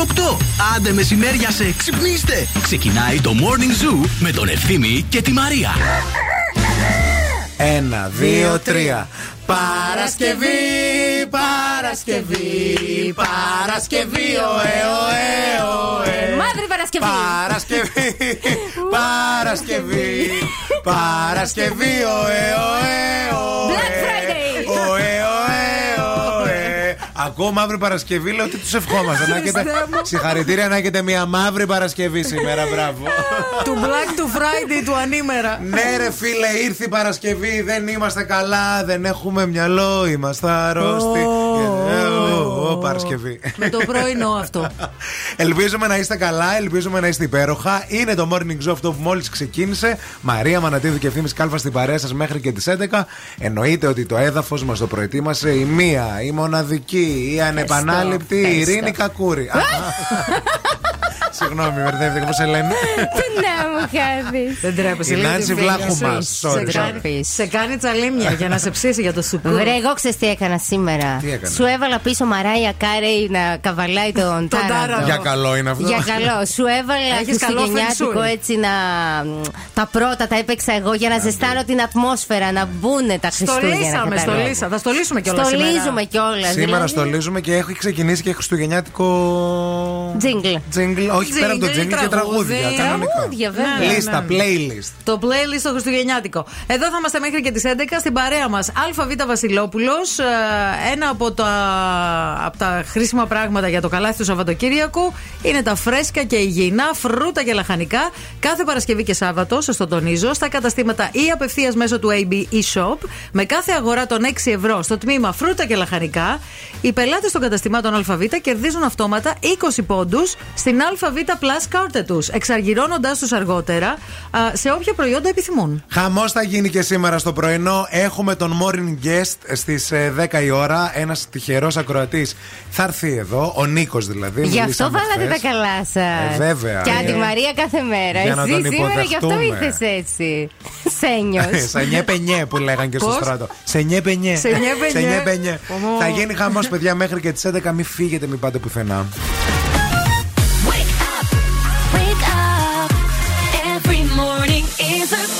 Η ώρα είναι 8. Άντε μεσημέρια σε ξυπνήστε. Ξεκινάει το Morning Zoo με τον Ευθύμη και τη Μαρία. Ένα, δύο, τρία. Παρασκευή, Παρασκευή, Παρασκευή, ωε, ωε, ωε. Μαύρη Παρασκευή. Παρασκευή, Παρασκευή, Παρασκευή, ωε, ωε, ωε. Black Friday. Ωε. Ακούω μαύρη Παρασκευή, λέω ότι τους ευχόμαστε. να έχετε, συγχαρητήρια να έχετε μια μαύρη Παρασκευή σήμερα, μπράβο. Του Black του Friday του ανήμερα. Ναι, ρε φίλε, ήρθε η Παρασκευή. Δεν είμαστε καλά, δεν έχουμε μυαλό. Είμαστε αρρώστοι. Ε, ω, ω, Παρασκευή. Με το πρωινό αυτό. Ελπίζουμε να είστε καλά, ελπίζουμε να είστε υπέροχα. Είναι το morning show αυτό που μόλις ξεκίνησε. Μαρία Μανατίδου και ευθύνη Κάλφα στην παρέα σας μέχρι και τις 11. Εννοείται ότι το έδαφος μας το προετοίμασε η μία, η μοναδική, η ανεπανάληπτη, η Ευχαριστώ. Ειρήνη Κακούρη. Α, Συγγνώμη, μπερδεύτηκα, πώς σε λένε. Τι να μου κάνεις. Δεν τρέπεσαι. Η λέει Νάνση την φίλια Βλάχου σου. μας. Σε Sorry, κάνει- sorry. Σε κάνει τσαλίμια για να σε ψήσει για το σουκού. Βρε, εγώ ξέρεις τι έκανα σήμερα. Τι έκανες; Σου έβαλα πίσω Μαράια Κάρεϊ να καβαλάει τον Τον τάραντο. τάραντο. Για καλό είναι αυτό. Για καλό. Σου έβαλα Έχεις καλό χριστουγεννιάτικο φενσούι. έτσι να. Τα πρώτα τα έπαιξα εγώ για να ζεστάνω την ατμόσφαιρα, να μπουν τα Χριστούγεννα. Στολίσαμε, καταλάβεις. στολίσα. Θα στολίσουμε κιόλας σήμερα. Στολίζουμε κιόλας. Σήμερα στολίζουμε και έχει ξεκινήσει και χριστουγεννιάτικο. Τζίγκλ. Τζίγκλ, όχι πέρα από το Τζίγκλ, τζίγκλ και τραγούδια. τραγούδι. κανονικά. Τραγούδια, βέβαια. Ναι, ναι, Λίστα, ναι. playlist. Το playlist το Χριστουγεννιάτικο. Εδώ θα είμαστε μέχρι και τις 11 στην παρέα μας. ΑΒ Βασιλόπουλος. Ένα από τα, από τα χρήσιμα πράγματα για το καλάθι του Σαββατοκύριακου είναι τα φρέσκα και υγιεινά φρούτα και λαχανικά. Κάθε Παρασκευή και Σάββατο, σας το τονίζω, στα καταστήματα ή απευθείας μέσω του AB e-shop. Με κάθε αγορά των 6 ευρώ στο τμήμα φρούτα και λαχανικά, οι πελάτες των καταστημάτων ΑΒ κερδίζουν αυτόματα 20 πόντους στην ΑΒ Plus κάρτα τους, εξαργυρώνοντάς τους αργότερα α, σε όποια προϊόντα επιθυμούν. Χαμός θα γίνει και σήμερα στο πρωινό. Έχουμε τον morning guest στις 10 η ώρα. Ένας τυχερός ακροατής θα έρθει εδώ, ο Νίκος δηλαδή. Γι' αυτό μιλήσαμε βάλατε χθες. τα καλά σας. Ε, βέβαια. Και Ε, αντιμαρία κάθε μέρα. για να Εσύ τον σήμερα γι' αυτό υποδεχτούμε. ήρθες έτσι. Σένιος. Σε νιέ πενιέ που λέγαν και στο Πώς; στράτο. Σε νιέ πενιέ. Σε νιέ πενιέ. Σε νιέ πενιέ. Ωμω. Θα γίνει χαμός, παιδιά, μέχρι και τις 11. Μην φύγετε, μην πάτε πουθενά. Jesus.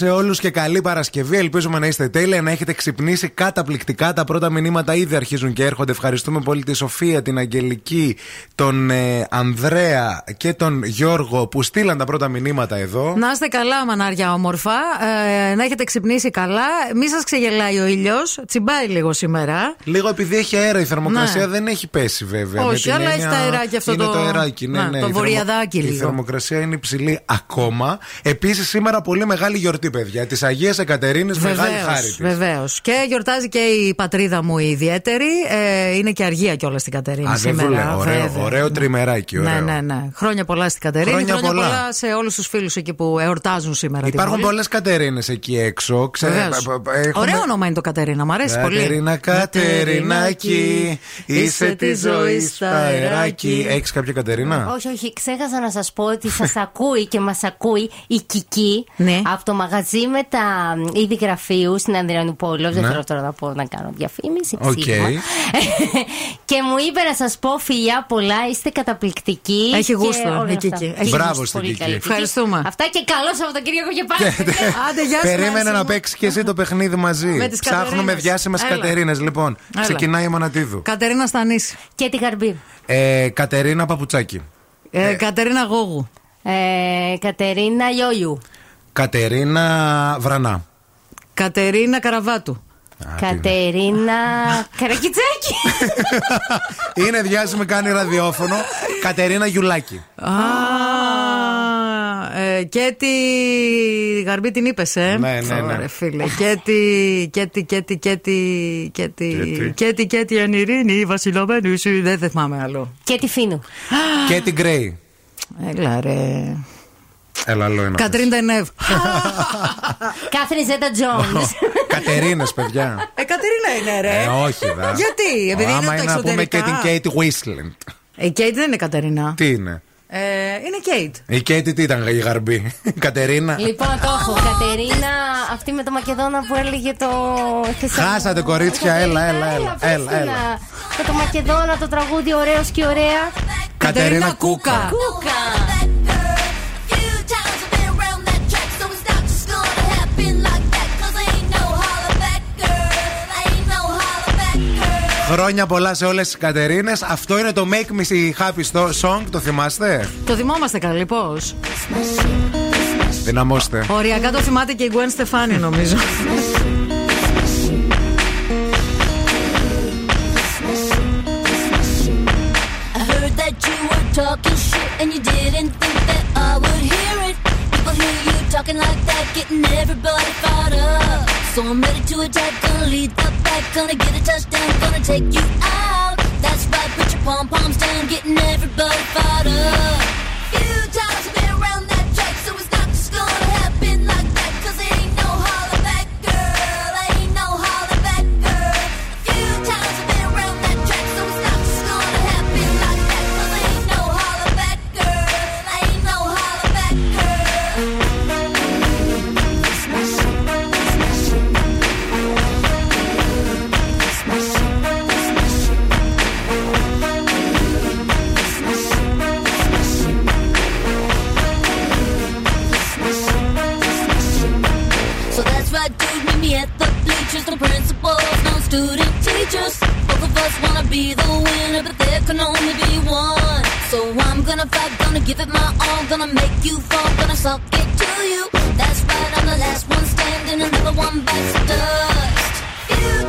Σε όλους και καλή Παρασκευή. Ελπίζουμε να είστε τέλεια, να έχετε ξυπνήσει καταπληκτικά. Τα πρώτα μηνύματα ήδη αρχίζουν και έρχονται. Ευχαριστούμε πολύ τη Σοφία, την Αγγελική, τον ε, Ανδρέα και τον Γιώργο που στείλαν τα πρώτα μηνύματα εδώ. Να είστε καλά, μανάρια όμορφα. Ε, να έχετε ξυπνήσει καλά. Μη σας ξεγελάει ο ήλιος. Τσιμπάει λίγο σήμερα. Λίγο επειδή έχει αέρα, η θερμοκρασία Ναι. δεν έχει πέσει βέβαια. Όχι, Με την αλλά έχει έννοια- τα αεράκι αυτό είναι το- το αεράκι, ναι, Ναι, ναι, το η θερμο- βορειαδάκι Η λίγο. θερμοκρασία είναι υψηλή ακόμα. Επίσης σήμερα πολύ μεγάλη γιορτή, παιδιά. Της Αγίας Εκατερίνης, μεγάλη χάρη της. Βεβαίως. Και γιορτάζει και η πατρίδα μου η ιδιαίτερη. Ε, είναι και αργία κιόλας στην Κατερίνη Α, δεν σήμερα. βουλεύω. Ωραίο, βέβαια. Ωραίο τριμεράκι. Ωραίο. Ναι, ναι, ναι. Χρόνια πολλά στην Κατερίνη. Χρόνια πολλά. πολλά σε όλους τους φίλους εκεί που εορτάζουν σήμερα. την Υπάρχουν πόλη. πολλές Κατερίνες εκεί έξω. Ξέ- Βεβαίως. π- π- έχουμε- Ωραίο όνομα είναι το Κατερίνα, μου αρέσει πολύ. Κατερίνα, Κατερινάκι, είσαι τη ζωή στα αεράκι. Έχεις κάποια Κατερίνα; Όχι, όχι, ξέχασα να σας πω ότι σας ακούει και μας ακούει η Κική Ναι. από το μαγαζί με τα είδη γραφείου στην Ανδριανούπολο. Δεν Ναι. θέλω τώρα να πω να κάνω διαφήμιση. Οκ. ψήγμα. και μου είπε να σας πω φιλιά πολλά, είστε καταπληκτικοί. Έχει και γούστο όλα η αυτά. Κική. Έχει Μπράβο γούστο, στην πολύ Κική. καλή Ευχαριστούμε. Αυτά και καλό Σαββατοκύριακο και πάλι. Άντε, γεια σου, Περίμενε Νάση να μου. παίξει και εσύ το παιχνίδι μαζί. Με τις Ψάχνουμε Κατερίνες. διάσημες Έλα. Κατερίνες. Λοιπόν, Έλα. ξεκινάει η Μονατίδου. Κατερίνα Στανίση. και τη Γαρμπή. Ε, Κατερίνα Παπουτσάκη. Ε, Κατερίνα Γόγου. Ε, Κατερίνα Λιόλιου. Κατερίνα Βρανά. Κατερίνα Καραβάτου. Κατερίνα Καρακιτσάκη. Είναι διάσημη, κάνει ραδιόφωνο. Κατερίνα Γιουλάκη. Α, ε, και τη γαρμπή την είπες, ε; Ναι, ναι, ναι. Ωραία, φίλε. Και τη. Και τη. Και τη. Και τη. Και τη. τι; Και τη. Και τη. Ανειρήνη, βασιλομένη σου. Δεν θυμάμαι άλλο. και τη Φίνου. Και την Γκρέι. Έλα ρε. Έλα, άλλο ένα. Κατρίν Τενεύ. Κάθριν Ζέτα Τζόνς. Κατερίνες, παιδιά. Ε, Κατερίνα είναι, ρε. Ε, όχι, δα. Γιατί, επειδή είναι Άμα από τα είναι να πούμε και την εξωτερικά. Kate Whistling. Η Κέιτ δεν είναι Κατερίνα. Τι είναι; Ε, είναι Κέιτ. Η Κέιτι τι ήταν η γαρμπή; Κατερίνα. Λοιπόν, το έχω. Κατερίνα, αυτή με το Μακεδόνα που έλεγε το. Χάσατε, κορίτσια, έλα, έλα, έλα, πες έλα, την, έλα. α, Με το Μακεδόνα το τραγούδι ωραίος και ωραία. Κατερίνα Κούκα. Κούκα. Χρόνια πολλά σε όλες τις Κατερίνες. Αυτό είναι το Make Me See Happy στο- Song, το θυμάστε; Το θυμόμαστε καλή, πώς; Δυναμώστε. Οριακά το θυμάται και η Gwen Στεφάνη, νομίζω. I heard that you were talking shit and you didn't think that I would hear talking like that, getting everybody fired up. So I'm ready to attack, gonna lead the back, gonna get a touchdown, gonna take you out. That's right, put your pom poms down, getting everybody fired up. Few Principals, no student teachers. Both of us wanna be the winner, but there can only be one. So I'm gonna fight, gonna give it my all, gonna make you fall, gonna suck it to you. That's right, I'm the last one standing, another one bites the dust. Few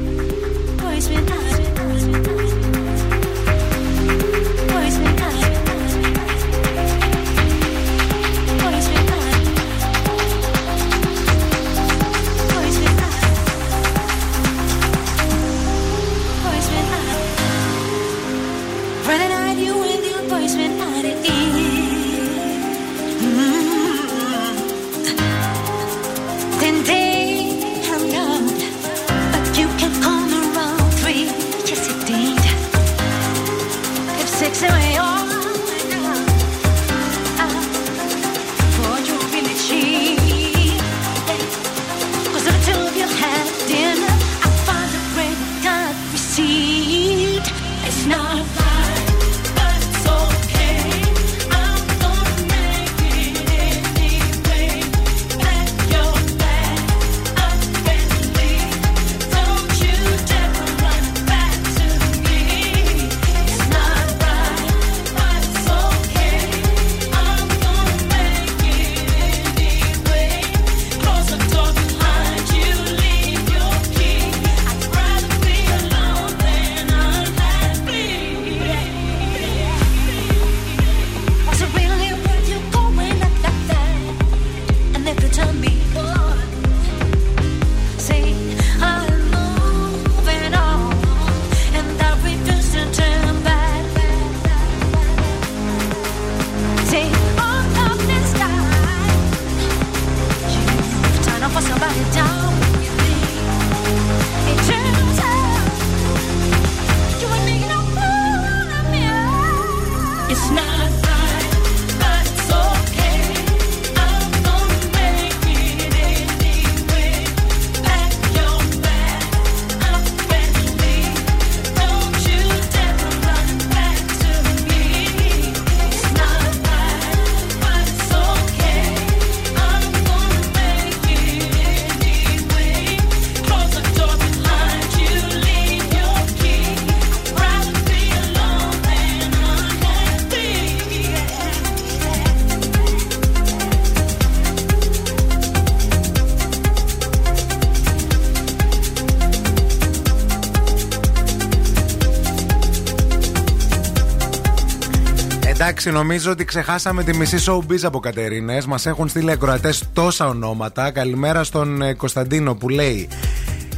been Εντάξει, νομίζω ότι ξεχάσαμε τη μισή showbiz από Κατερίνες. Μας έχουν στείλει ακροατές τόσα ονόματα. Καλημέρα στον ε, Κωνσταντίνο που λέει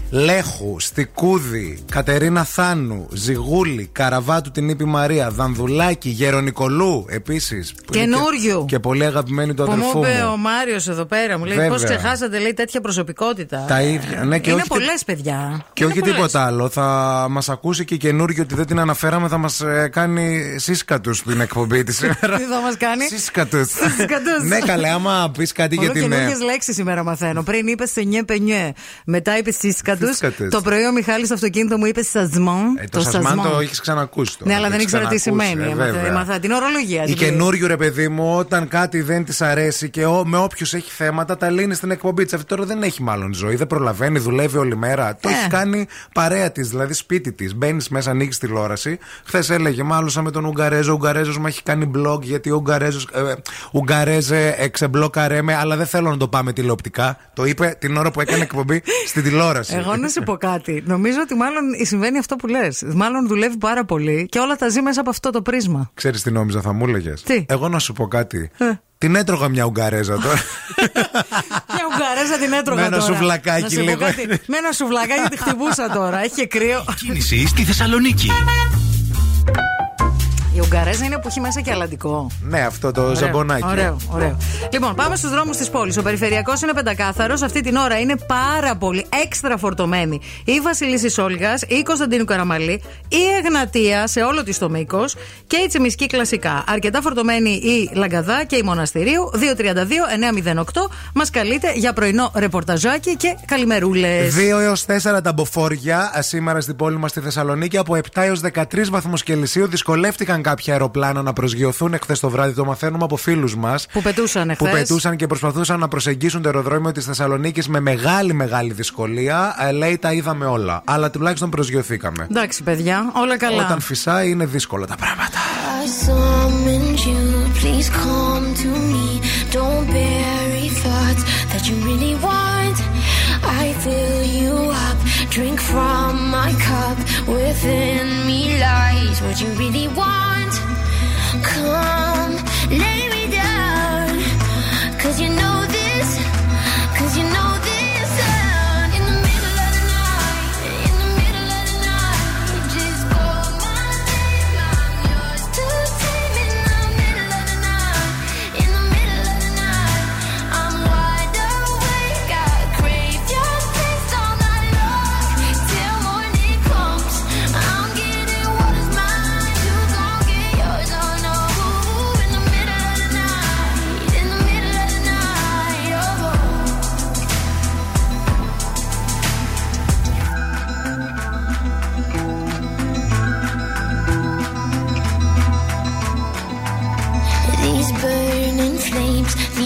Λέχου, Στικούδη, Κατερίνα Θάνου, Ζιγούλη, Καραβάτου την Ήπη Μαρία, Δανδουλάκη, Γερονικολού επίσης. Καινούριου. Και, πολύ αγαπημένη του Που μου αδερφού είπε ο μου. Μάριος εδώ πέρα, μου λέει Βέβαια. πώ ξεχάσατε λέει τέτοια προσωπικότητα; Τα ίδια. Ναι, και είναι όχι τι- πολλές παιδιά. Και Είναι όχι πολλές. τίποτα άλλο. Θα μας ακούσει και καινούργιο ότι δεν την αναφέραμε, θα μας κάνει σύσκατους στην εκπομπή της σήμερα. Τι θα μας κάνει; Σύσκατους. Σύσκατους. ναι, καλέ, άμα πεις κάτι για Όλο την. ε, καινούργιες λέξεις σήμερα μαθαίνω. Πριν είπες σε νιέ πενιέ. Μετά είπες σύσκατους. Σύσκατες. Το πρωί ο Μιχάλης στο αυτοκίνητο μου είπε σασμόν. Ε, το σασμάν το έχεις ξανακούσει. τώρα, Ναι, αλλά το δεν έχεις ήξερα τι ξανακούσει, σημαίνει. ε, Έμαθα- βέβαια. έμαθα την ορολογία. Η την καινούριο ρε παιδί μου, όταν κάτι δεν της αρέσει και ο, με όποιους έχει θέματα, τα λύνει στην εκπομπή της. Αυτή τώρα δεν έχει μάλλον ζωή, δεν προλαβαίνει, δουλεύει όλη μέρα. Το Ε. έχει κάνει παρέα της, δηλαδή σπίτι της. Μπαίνεις μέσα, ανοίγεις τηλεόραση. Χθες έλεγε, μάλωσα με τον Ουγγαρέζο. Ο Ουγγαρέζος μου έχει κάνει blog γιατί ο Ουγγαρέζο. Ε, Ουγγαρέζε, εξεμπλόκαρε με, αλλά δεν θέλω να το πάμε τηλεοπτικά. Το είπε την ώρα που έκανε εκπομπή στην τηλεόραση. Εγώ να σου πω κάτι. Νομίζω ότι μάλλον συμβαίνει αυτό που λες. Μάλλον δουλεύει πάρα πολύ και όλα τα ζει μέσα από αυτό το πρίσμα. Ξέρεις τι νόμιζα, θα μου έλεγες; Τι; Εγώ να σου πω κάτι. Ε. Την έτρωγα μια Ουγγαρέζα τώρα. Μια Ουγγαρέζα την έτρωγα Με ένα τώρα. σουβλακάκι Να σου πω λίγο. κάτι. Με ένα σουβλακάκι τη χτυπούσα τώρα. Έχει και κρύο. Κίνηση στη Θεσσαλονίκη. Η Ουγγαρέζα είναι που έχει μέσα και αλαντικό. ναι, αυτό το Ωραίο, ζαμπονάκι. Ωραίο, ωραίο. Λοιπόν, πάμε στους δρόμους της πόλης. Ο περιφερειακός είναι πεντακάθαρος. Αυτή την ώρα είναι πάρα πολύ έξτρα φορτωμένη η Βασιλίση Όλγα, η Κωνσταντίνου Καραμαλή, η Εγνατία σε όλο της το μήκος και η Τσιμισκή κλασικά. Αρκετά φορτωμένη η Λαγκαδά και η Μοναστηρίου. 232-908 μας καλείτε για πρωινό ρεπορταζάκι και καλημερούλες. 2 έως 4 τα μποφόρια α, σήμερα στην πόλη μας στη Θεσσαλονίκη. Από 7 έως 13 βαθμούς Κελσίου δυσκολεύτηκαν κάποια αεροπλάνα να προσγειωθούν εχθές το βράδυ. Το μαθαίνουμε από φίλους μας. Που πετούσαν Που εχθές. πετούσαν και προσπαθούσαν να προσεγγίσουν το αεροδρόμιο της Θεσσαλονίκης με μεγάλη μεγάλη δυσκολία. Ε, λέει τα είδαμε όλα. Αλλά τουλάχιστον προσγειωθήκαμε. Εντάξει, παιδιά, όλα καλά. Όταν φυσάει είναι δύσκολα τα πράγματα. I summoned you, please come to me. Don't bury thoughts that you really want. I fill you up, drink from my cup. Within me lies what you really want. come. Let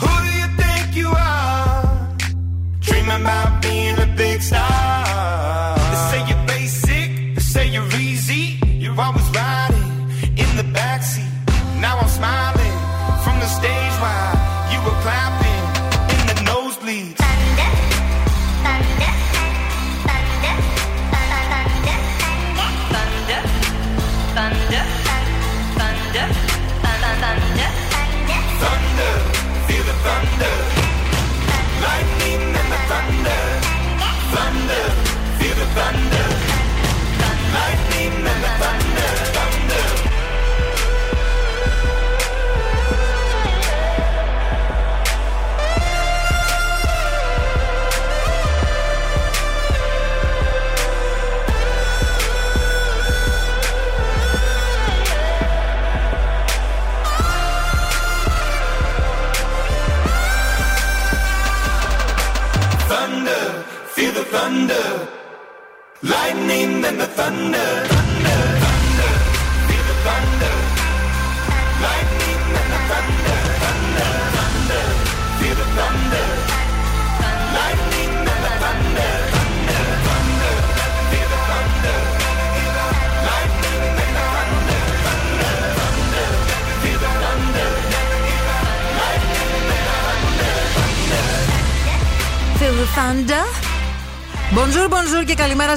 Who do you think you are? Dreaming about being a big star.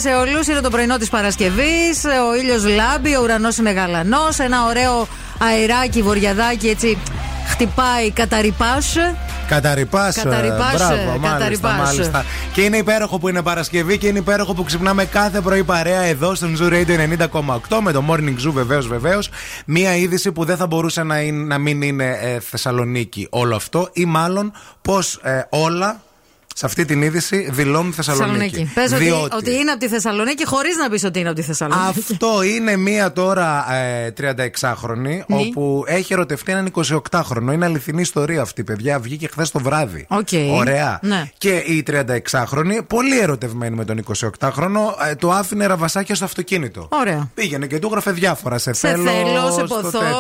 Και καλημέρα σε όλους. Είναι το πρωινό της Παρασκευής. Ο ήλιος λάμπει, ο ουρανός είναι γαλανός. Ένα ωραίο αεράκι, βοριαδάκι έτσι χτυπάει καταρρυπάς. Καταρρυπάς, ε, Καταρρυπάς, Μπράβο, ε, μάλιστα, καταρρυπάς. μάλιστα. Και είναι υπέροχο που είναι Παρασκευή και είναι υπέροχο που ξυπνάμε κάθε πρωί παρέα εδώ στον Zoo Radio 90,8 με το Morning Zoo βεβαίως, βεβαίως. Μία είδηση που δεν θα μπορούσε να, είναι, να μην είναι ε, Θεσσαλονίκη όλο αυτό ή μάλλον πω όλα σε αυτή την είδηση δηλώνουν Θεσσαλονίκη. Πες ότι, Διότι- ότι είναι από τη Θεσσαλονίκη χωρίς να πεις ότι είναι από τη Θεσσαλονίκη. Αυτό είναι μία τώρα ε, 36χρονη, Ναι. όπου έχει ερωτευτεί έναν 28χρονο. Είναι αληθινή ιστορία αυτή, παιδιά. Βγήκε χθες το βράδυ. Οκ. Ωραία. Ναι. Και η 36χρονη, πολύ ερωτευμένη με τον 28χρονο, ε, το άφηνε ραβασάκια στο αυτοκίνητο. Ωραία. Πήγαινε και του έγραφε διάφορα. Σε, Σε θέλω, θέλω, σε στο ποθώ, τέτοιο.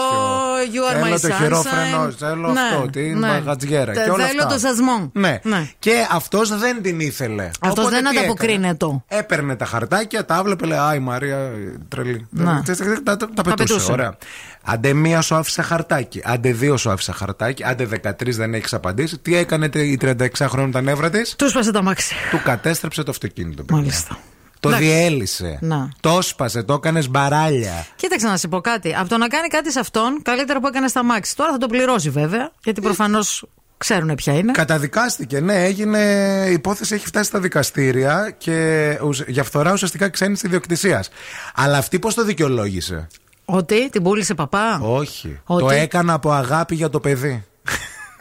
you are θέλω my το sunshine. χειρόφρενο, θέλω Ναι, αυτό, την ναι. μπαγατζιέρα Τε- και όλα θέλω αυτά. το σασμό. Ναι. Ναι. Και αυτό δεν την ήθελε. Αυτός Οπότε δεν τι ανταποκρίνεται. έκανε; Έπαιρνε τα χαρτάκια, τα έβλεπε, λέει Α, η Μαρία ε, τρελή. Να. Τα, τα, τα, τα πετούσε. πετούσε. Ωραία. Άντε μία σου άφησε χαρτάκι. Άντε δύο σου άφησε χαρτάκι. Άντε 13 δεν έχεις απαντήσει. Τι έκανε η 36χρονη τα νεύρα της; Του σπάσε τα μάξι. Του κατέστρεψε το αυτοκίνητο. παιδιά. Μάλιστα. Το Εντάξει. διέλυσε. Να. Το σπάσε, το έκανες μπαράλια. Κοίταξε να σου πω κάτι. Από το να κάνει κάτι σε αυτόν, καλύτερα που έκανε στα μάξι. Τώρα θα το πληρώσει βέβαια, γιατί προφανώς ξέρουν ποια είναι. Καταδικάστηκε, ναι, έγινε. Η υπόθεση έχει φτάσει στα δικαστήρια και ουσ- για φθορά ουσιαστικά ξένη ιδιοκτησίας. Αλλά αυτή πώς το δικαιολόγησε; Ότι την πούλησε παπά; Όχι. Ότι; Το έκανα από αγάπη για το παιδί.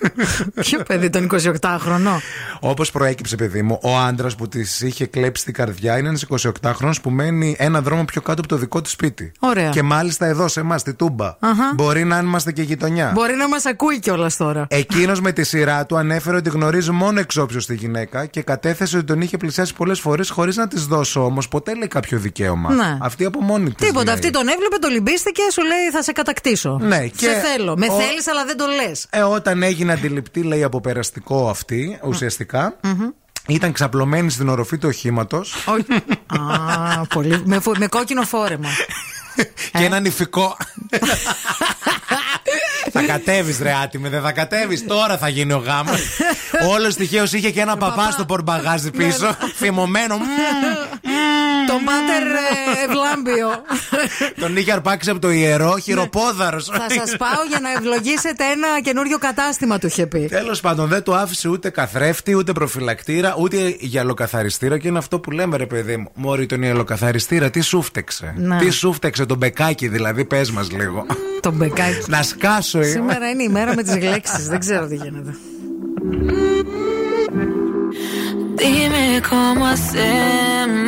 Ποιο παιδί, τον 28χρονο. Όπως προέκυψε, παιδί μου, ο άντρας που της είχε κλέψει την καρδιά είναι ένας 28χρονο που μένει ένα δρόμο πιο κάτω από το δικό του σπίτι. Ωραία. Και μάλιστα εδώ σε εμάς, στη Τούμπα. Αχα. Μπορεί να είμαστε και γειτονιά. Μπορεί να μας ακούει κιόλας τώρα. Εκείνος με τη σειρά του ανέφερε ότι γνωρίζει μόνο εξόψιο τη γυναίκα και κατέθεσε ότι τον είχε πλησιάσει πολλές φορές χωρίς να της δώσω όμως ποτέ λέει κάποιο δικαίωμα. Ναι. Αυτή από μόνη της. Τίποτα. Αυτή τον έβλεπε, το λυμπίστηκε, σου λέει θα σε κατακτήσω. Ναι, και Σε θέλω. Με ο- θέλεις, αλλά δεν το λες. Ε, όταν έγινε Έγινε αντιληπτή, λέει, από περαστικό αυτή, ουσιαστικά. Ήταν ξαπλωμένη στην οροφή του οχήματος. με, με κόκκινο φόρεμα. και ε. ένα νηφικό. θα κατέβεις, ρε άτιμε, δεν θα κατέβεις. Τώρα θα γίνει ο γάμος. Όλο τυχαίω είχε και ένα παπά στο πορμπαγάζι ναι, πίσω, ναι. θυμωμένο. Το μάτερ Ευλάμπιο. Τον είχε αρπάξει από το ιερό, ναι. χειροπόδαρος. Θα σας πάω για να ευλογήσετε ένα καινούριο κατάστημα, του είχε πει. Τέλος πάντων, δεν του άφησε ούτε καθρέφτη, ούτε προφυλακτήρα, ούτε γυαλοκαθαριστήρα. Και είναι αυτό που λέμε, ρε παιδί μου. Μωρή, τον γυαλοκαθαριστήρα, τι σού 'φταιξε. Τι σού 'φταιξε τον μπεκάκι, δηλαδή, πες μας λίγο. Τον μπεκάκι. Να σκάσω, ε. Σήμερα είναι η μέρα με τις λέξεις. Δεν ξέρω τι γίνεται. Dime cómo hacemos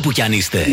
όπου κι αν είστε.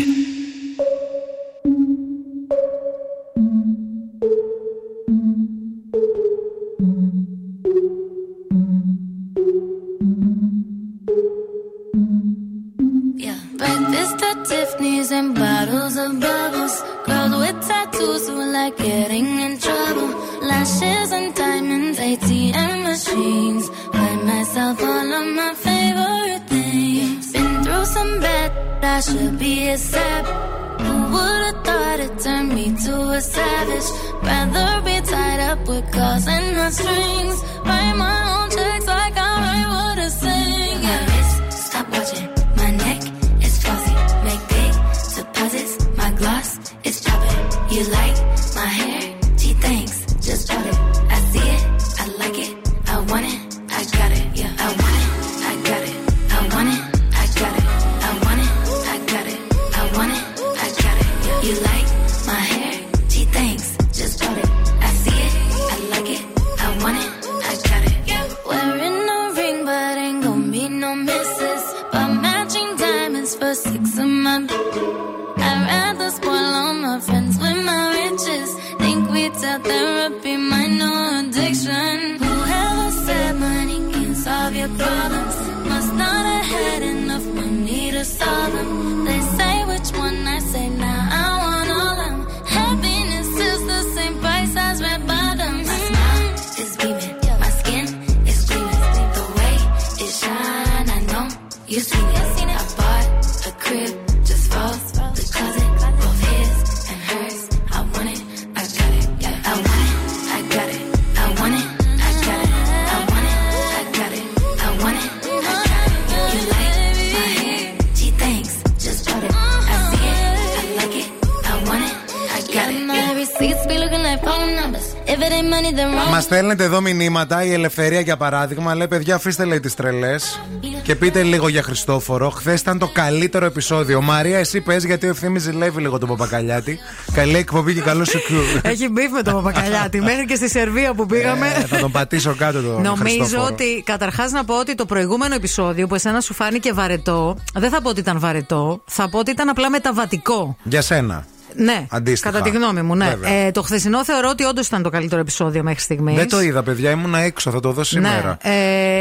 Μας στέλνετε εδώ μηνύματα. Η Ελευθερία, για παράδειγμα, λέει: Παιδιά, αφήστε λέει τις τρελές και πείτε λίγο για Χριστόφορο. Χθες ήταν το καλύτερο επεισόδιο. Μαρία, εσύ πες γιατί ο Ευθύμης ζηλεύει λίγο τον Παπακαλιάτη. Καλή εκπομπή και καλό σουκού. Έχει beef με τον Παπακαλιάτη. Μέχρι και στη Σερβία που πήγαμε. Ε, θα τον πατήσω κάτω τον Νομίζω Χριστόφορο. ότι καταρχάς να πω ότι το προηγούμενο επεισόδιο που εσένα σου φάνηκε βαρετό, δεν θα πω ότι ήταν βαρετό, θα πω ότι ήταν απλά μεταβατικό. Για σένα. Ναι, Αντίστοιχα. κατά τη γνώμη μου, ναι. Βέβαια. Ε, το χθεσινό θεωρώ ότι όντως ήταν το καλύτερο επεισόδιο μέχρι στιγμής. Δεν το είδα, παιδιά. Ήμουνα έξω. Θα το δω σήμερα. Ναι.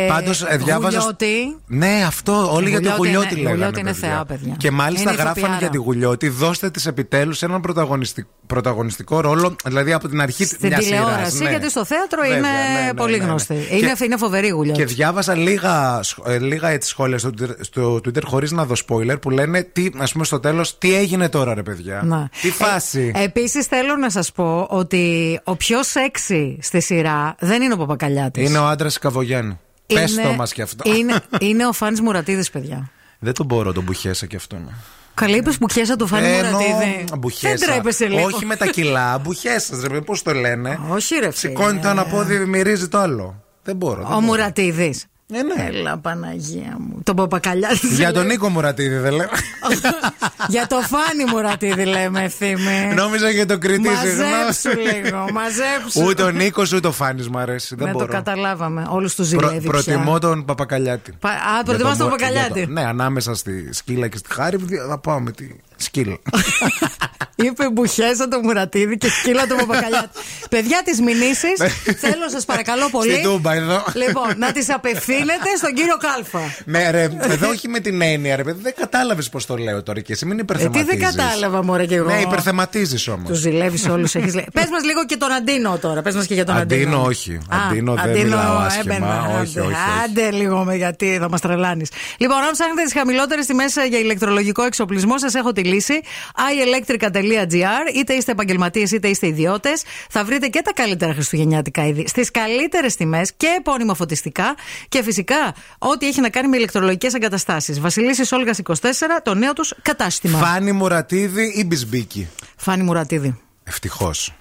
Ε, Πάντως διάβαζα. Γουλιώτη. Ναι, αυτό. Όλοι για τη Γουλιώτη Γουλιώτη είναι- λέγανε. Γουλιώτη είναι παιδιά. θεά, παιδιά. Και μάλιστα Είναι γράφανε ηθοποιάρα. για τη Γουλιώτη. Δώστε της επιτέλους έναν πρωταγωνιστικό, πρωταγωνιστικό ρόλο. Δηλαδή από την αρχή Στην μιας τηλεόραση, σειράς, ναι. γιατί στο θέατρο Βέβαια, είναι ναι, ναι, πολύ ναι, ναι. γνωστή. Και- Είναι, είναι φοβερή Γουλιώτη. Και διάβασα λίγα, σχ- ε, λίγα έτσι σχόλια στο, Twitter- στο Twitter χωρίς να δω spoiler που λένε τι, ας πούμε στο τέλος, τι έγινε τώρα, ρε παιδιά. Να. Τι φάση. Ε, Επίσης θέλω να σας πω ότι ο πιο σεξy στη σειρά δεν είναι ο Παπακαλιάτης. είναι ο άντρας Καβογιάννη. Πες το μας κι αυτό. Είναι, είναι ο Φάνης Μουρατίδης, παιδιά. Δεν τον μπορώ, τον μπουχέσα κι αυτόν. Καλή είπες που πιέσα το Φάνη Ε, εννοώ, Μουρατίδη. μπουχέσα. Δεν τρέπεσαι λίγο. Όχι με τα κιλά, μπουχέσας, ρε Πώς το λένε. Όχι, ρε φίλε. Σηκώνει το ένα πόδι, μυρίζει το άλλο. Δεν μπορώ. δεν Ο μπορώ. Μουρατίδης. Ε, ναι. Έλα, Παναγία μου. Τον Παπακαλιάτη. Για τον Νίκο Μουρατίδη δεν λέω. Για το Φάνη Μουρατίδη λέμε ευθύμη. Νόμιζα για τον κριτή, Μαζέψου λίγο, μαζέψου. Ούτε ο Νίκος ούτε ο Φάνης μου αρέσει. Δεν Ναι, το μπορώ. καταλάβαμε. Όλους τους Προ, ζηλεύει. πια. προτιμώ τον Παπακαλιάτη. Πα- Α, Για προτιμάς τον Μω- Παπακαλιάτη. για το- Ναι, ανάμεσα στη σκύλα και στη χάρη θα πάω με τη σκύλα. Είπε μπουχέσα το Μουρατίδη και σκύλα το Παπακαλιάτη. Παιδιά, τι μηνύσει θέλω σας παρακαλώ πολύ. Στην Τούμπα εδώ. Λοιπόν, να τις απευθύνετε στον κύριο Κάλφα. Ναι, ρε, εδώ όχι με την έννοια, ρε παιδί. Δεν κατάλαβες πώς το λέω τώρα και εσύ μην Ε, τι υπερθεματίζεις. δεν κατάλαβα, μωρέ και εγώ. Ναι, υπερθεματίζεις όμως. Τους ζηλεύεις όλους. Πες μας λίγο και τον Αντίνο τώρα. Πες μας και για τον Αντίνο. Αντίνο, όχι. Α, Αντίνο δεν Αντίνο, μιλάω άσχημα. έμπαινα, Όχι, άντε, όχι, όχι. Άντε λίγο με γιατί θα μας τρελάνεις. Λοιπόν, αν ψάχνετε τις χαμηλότερες τιμές για ηλεκτρολογικό εξοπλισμό, σας έχω τη λύση. iElectrica.gr. Είτε είστε επαγγελματίες είτε είστε ιδιώτες. Θα βρείτε και τα καλύτερα χριστουγεννιάτικα είδη στις καλύτερες τιμές και επώνυμα φωτιστικά. Και φυσικά ό,τι έχει να κάνει με ηλεκτρολογικές εγκαταστάσεις. Βασιλίση Όλγας 24, το νέο τους κατάστημα. Φάνη Μουρατίδη ή Μπισμπίκη; Φάνη Μουρατίδη. Ευτυχώς.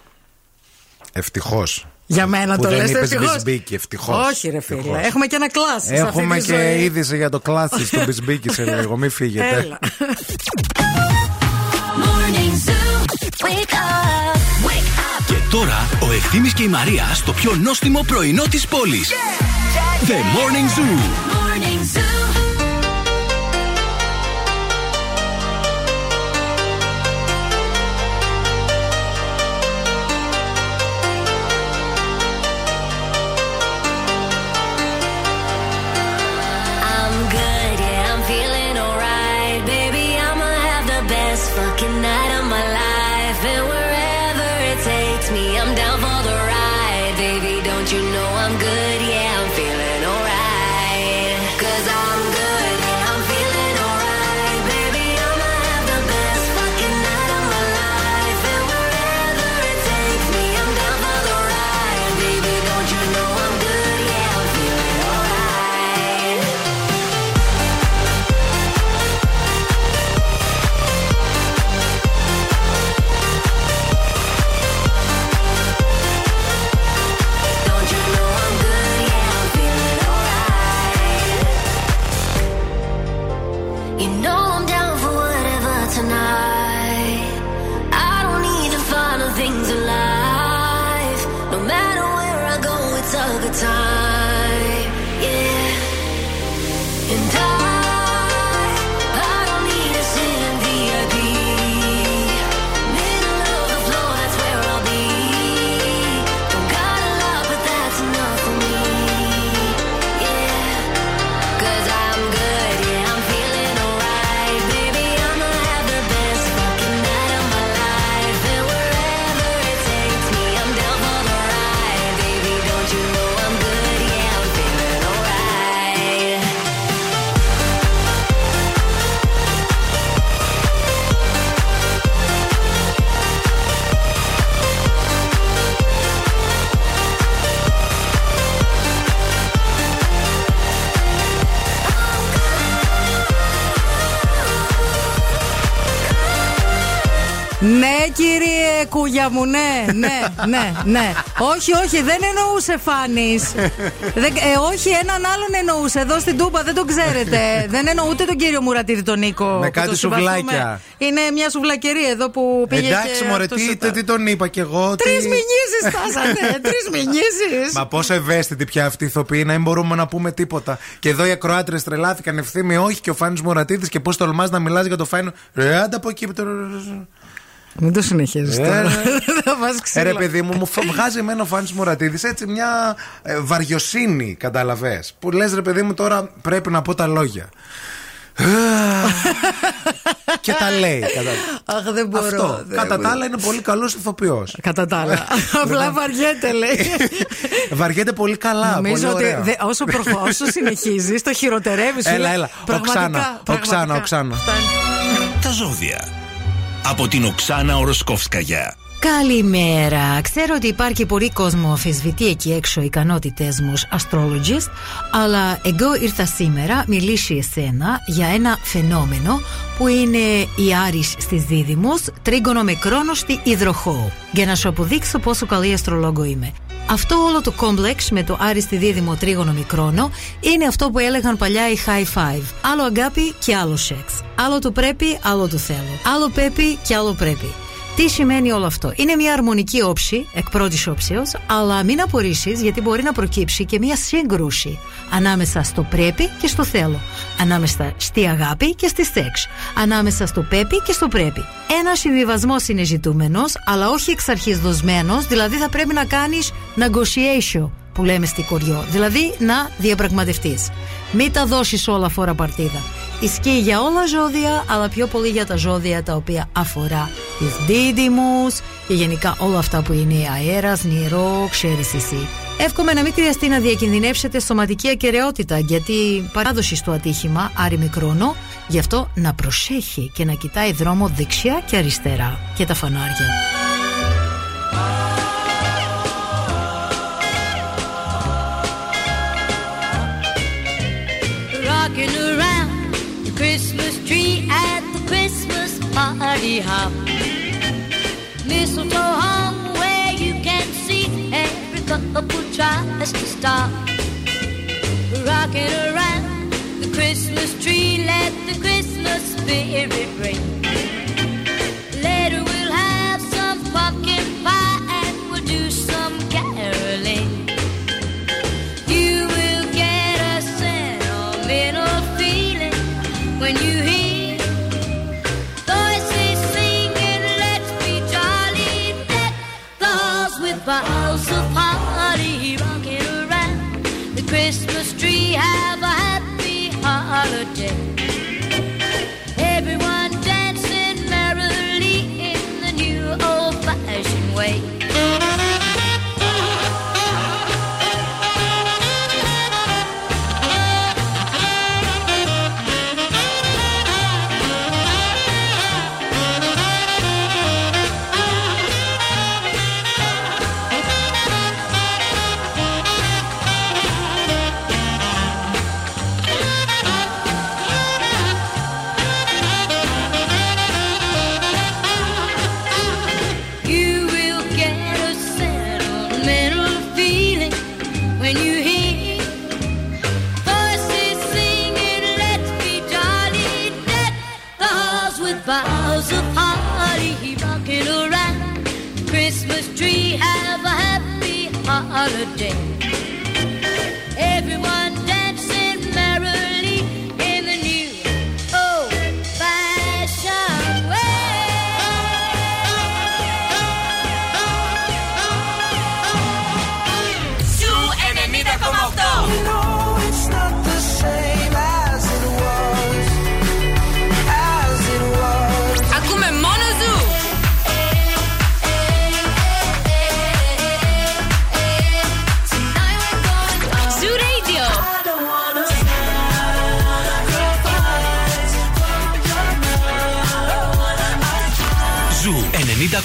Ευτυχώς. Για μένα Που το δεν λες είπες ευτυχώς. Μπισμπίκη, ευτυχώς. Όχι, ρε φίλε. Ευτυχώς. Έχουμε και ένα κλάσ. Έχουμε και είδηση για το κλάσι του Μπισμπίκη σε λίγο. Μην φύγετε. Έλα. Morning Zoo. Wake up. Wake up. Και τώρα ο Ευθύμης και η Μαρία στο πιο νόστιμο πρωινό της πόλης. The Morning Zoo. Morning Zoo. Κύριε Κούγια μου, ναι, ναι, ναι, ναι. όχι, όχι, δεν εννοούσε Φάνης. ε, όχι, έναν άλλον εννοούσε. Εδώ στην Τούπα δεν τον ξέρετε. δεν εννοώ ούτε τον κύριο Μουρατίδη τον Νίκο. Με που κάτι το συμπαθούμε. σουβλάκια. Είναι μια σουβλακερία εδώ που πήγε. Εντάξει, και μωρέ, αυτός τι, ήταν. τι, τι τον είπα κι εγώ. Τρεις τι- μηνύσεις φτάσανε. Τρεις μηνύσεις. Μα πόσο ευαίσθητοι πια αυτοί οι ηθοποιοί να μην μπορούμε να πούμε τίποτα. Και εδώ οι ακροάτρες τρελάθηκαν ευθύμη, όχι και ο Φάνης Μωρατίδη και πώς τολμάς να μιλάς για το Φάνη. Ρε, άντα από εκεί. Μην το συνεχίζεις Ε, τώρα. ρε. Θα βάζει Ε, ξύλο. ρε παιδί μου, μου φ- βγάζει εμένα ο Φάνης Μωρατίδη έτσι μια ε, βαριοσύνη, καταλαβέ. Που λες, ρε παιδί μου, τώρα πρέπει να πω τα λόγια. και τα λέει. Κατά... Αχ, δεν μπορώ. Αυτό. δεν Κατά μπορώ. τα άλλα είναι πολύ καλός ηθοποιός. Κατά τα άλλα. Απλά βαριέται, λέει. Βαριέται πολύ καλά. Νομίζω πολύ ότι ωραία. δε- όσο, προχω... όσο συνεχίζεις, το χειροτερεύεις. Έλα, έλα. Οξάνα, Οξάνα, Οξάνα. Τα ζώδια. Από την Οξάνα Οροσκόφσκαγια. Καλημέρα. Ξέρω ότι υπάρχει πολύ κόσμο αφισβητεί εκεί έξω ικανότητε μου ως astrologist, αλλά εγώ ήρθα σήμερα μιλήσει εσένα για ένα φαινόμενο που είναι η Άρης στις Δίδυμους, τρίγωνο με κρόνο στη Ιδροχώου. Για να σου αποδείξω πόσο καλή αστρολόγο είμαι. Αυτό όλο το κόμπλεξ με το Άρη στη Δίδυμο τρίγωνο μικρόνο είναι αυτό που έλεγαν παλιά οι high five. Άλλο αγάπη και άλλο σεξ. Άλλο το πρέπει, άλλο το θέλω. Άλλο πρέπει και άλλο πρέπει. Τι σημαίνει όλο αυτό; Είναι μια αρμονική όψη, εκ πρώτης όψεως, αλλά μην απορρίσεις γιατί μπορεί να προκύψει και μια σύγκρουση ανάμεσα στο πρέπει και στο θέλω. Ανάμεσα στη αγάπη και στη σεξ. Ανάμεσα στο πρέπει και στο πρέπει. Ένα συμβιβασμός είναι ζητούμενος, αλλά όχι εξ αρχής δοσμένος, δηλαδή θα πρέπει να κάνεις negotiation που λέμε στη κοριό. Δηλαδή να διαπραγματευτείς. Μην τα δώσεις όλα φορά παρτίδα. Ισχύει για όλα ζώδια, αλλά πιο πολύ για τα ζώδια τα οποία αφορά τις δίδυμους και γενικά όλα αυτά που είναι αέρας, νερό, ξέρεις εσύ. Εύχομαι να μην χρειαστεί να διακινδυνεύσετε σωματική ακαιρεότητα γιατί παράδοση στο ατύχημα άρη μικρόνο, γι' αυτό να προσέχει και να κοιτάει δρόμο δεξιά και αριστερά και τα φανάρια. Christmas tree at the Christmas party hop. Mistletoe hung where you can see every couple tries to stop. Rocking around the Christmas tree, let the Christmas spirit ring. tree have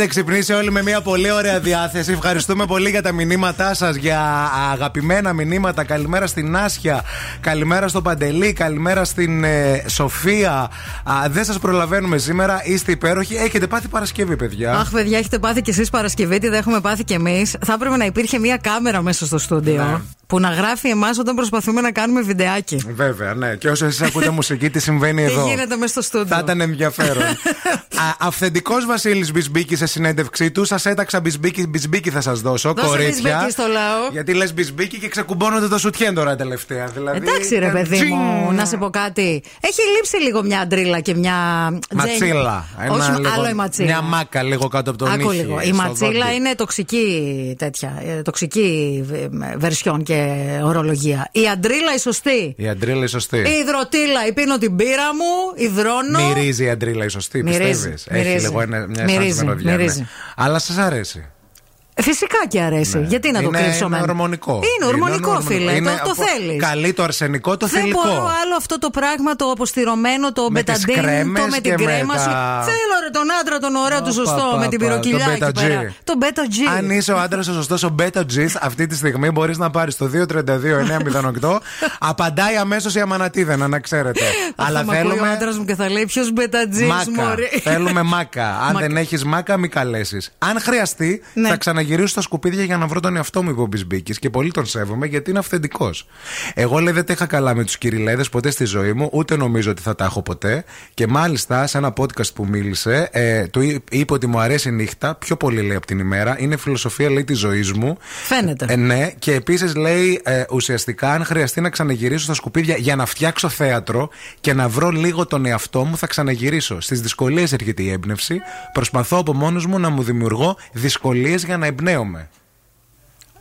Έχετε ξυπνήσει όλοι με μια πολύ ωραία διάθεση. Ευχαριστούμε πολύ για τα μηνύματά σας, για αγαπημένα μηνύματα. Καλημέρα στην Άσια, καλημέρα στο Παντελή, καλημέρα στην ε, Σοφία. Α, δεν σας προλαβαίνουμε σήμερα, είστε υπέροχοι. Έχετε πάθει Παρασκευή, παιδιά. Αχ, παιδιά, έχετε πάθει κι εσείς Παρασκευή, τι δεν έχουμε πάθει κι εμείς. Θα έπρεπε να υπήρχε μια κάμερα μέσα στο στούντιο Ναι. που να γράφει εμάς όταν προσπαθούμε να κάνουμε βιντεάκι. Βέβαια, ναι. Και όσο εσείς ακούτε μουσική, τι συμβαίνει Τι εδώ. γίνεται μέσα στο στούντιο. Θα ήταν ενδιαφέρον. Αυθεντικός Βασίλης Μπισμπίκη σε συνέντευξή του. Σας έταξα μπισμπίκη, μπισμπίκη θα σας δώσω. Δώσε κορίτσια. μπισμπίκη στο λαό. Γιατί λες μπισμπίκη και ξεκουμπώνονται το σουτιέν τώρα τελευταία. Δηλαδή, Εντάξει, ρε ήταν παιδί τσιν. μου, να σε πω κάτι. Έχει λείψει λίγο μια αντρίλα και μια. Ματσίλα. τζέν- Όχι, λίγο- άλλο η ματσίλα. Μια μάκα λίγο κάτω από τον Άκου νύχι, λίγο. Η στο ματσίλα δόντι. είναι τοξική τέτοια. ε, Τοξική ε, βερσιόν και ορολογία. Η αντρίλα η σωστή. Η αντρίλα η σωστή. Η υδροτήλα, η πίνω την πύρα μου, υδρώνω. Μυρίζει η αντρίλα η σωστή, Μυρίζει, πιστεύεις; Έχει μυρίζει. λίγο ένα, μια Μυρίζει, σαν μελωδιά. ναι. μυρίζει. Αλλά σας αρέσει. Ε, Φυσικά και αρέσει. Γιατί να το Ναι. είναι, κρύψουμε. Είναι ορμονικό. Είναι ορμονικό, ορμονικό. φίλε. Είναι το το από- θέλεις. Καλεί το αρσενικό, το Δεν θηλυκό. μπορώ άλλο αυτό το πράγμα, το αποστηρωμένο, το Με τις μπεταντίν, κρέμες το με την και με κρέμα τα- σου. Θέλω ρε τον άντρα, τον ωραίο, του Πα, σωστό, πα, με την πα, πυροκυλιά τον εκεί Beta G. πέρα. Το Beta G. Αν είσαι ο άντρας ο σωστός, ο Beta G, αυτή τη στιγμή μπορείς να πάρεις το 232-908. Απαντάει αμέσως η Αμανατίδενα, να ξέρετε. Αλλά θα μ' ακούει ο θέλουμε. άντρας μου και θα λέει ποιος Beta G, Μάκα. μωρή; Θέλουμε μάκα. Αν Μάκα. δεν έχεις μάκα, μην καλέσεις. Αν χρειαστεί, Ναι. θα ξαναγυρίσω στα σκουπίδια για να βρω τον εαυτό μου, είπε ο Μπισμπίκης. Και πολύ τον σέβομαι γιατί είναι αυθεντικός. Εγώ λέει δεν τα είχα καλά με τους κυριλέδες ποτέ στη ζωή μου, ούτε νομίζω ότι θα τα έχω ποτέ. Και μάλιστα σε ένα podcast που μίλησε, ε, του εί- είπε ότι μου αρέσει η νύχτα, πιο πολύ λέει από την ημέρα. Είναι φιλοσοφία λέει της ζωής μου. Φαίνεται. Ε, ναι, και επίσης λέει ε, ουσιαστικά αν χρειαστεί να ξαναγυρίσω στα σκουπίδια για να φτιάξω θέατρο και να βρω λίγο τον εαυτό μου, θα ξαναγυρίσω. Στις δυσκολίες έρχεται η έμπνευση. Προσπαθώ από μόνος μου να μου δημιουργώ δυσκολίες για να εμπνέομαι.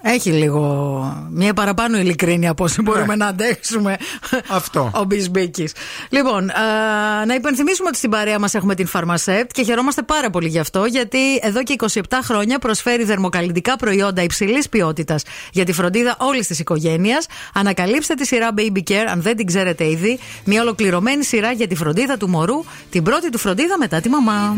Έχει λίγο μια παραπάνω ειλικρίνεια από όσο μπορούμε να αντέξουμε. Ναι. Αυτό. Ο Μπισμπίκης. Λοιπόν, α, να υπενθυμίσουμε ότι στην παρέα μας έχουμε την Pharmacept και χαιρόμαστε πάρα πολύ γι' αυτό, γιατί εδώ και 27 χρόνια προσφέρει δερμοκαλλιντικά προϊόντα υψηλής ποιότητας για τη φροντίδα όλης της οικογένειας. Ανακαλύψτε τη σειρά Baby Care, αν δεν την ξέρετε ήδη, μια ολοκληρωμένη σειρά για τη φροντίδα του μωρού, την πρώτη του φροντίδα μετά τη μαμά.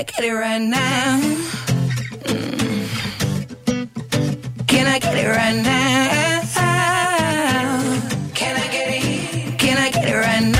I get it right now? Mm. Can I get it right now? Can I get it? Can I get it right now?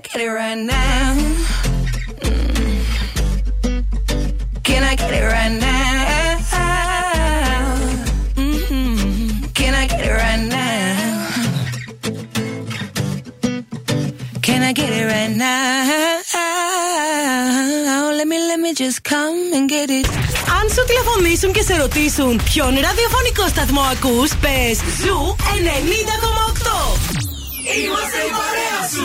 I get it right now? Mm. Can I get it right now? Mhm. Can I get it right now? Can I get it right now? Let me, let me just come and get it. Αν σου τηλεφωνήσουν και σε ρωτήσουν ποιον ραδιοφωνικό σταθμό ακούς, πες Ζου 90,8. Είμαστε η παρέα σου.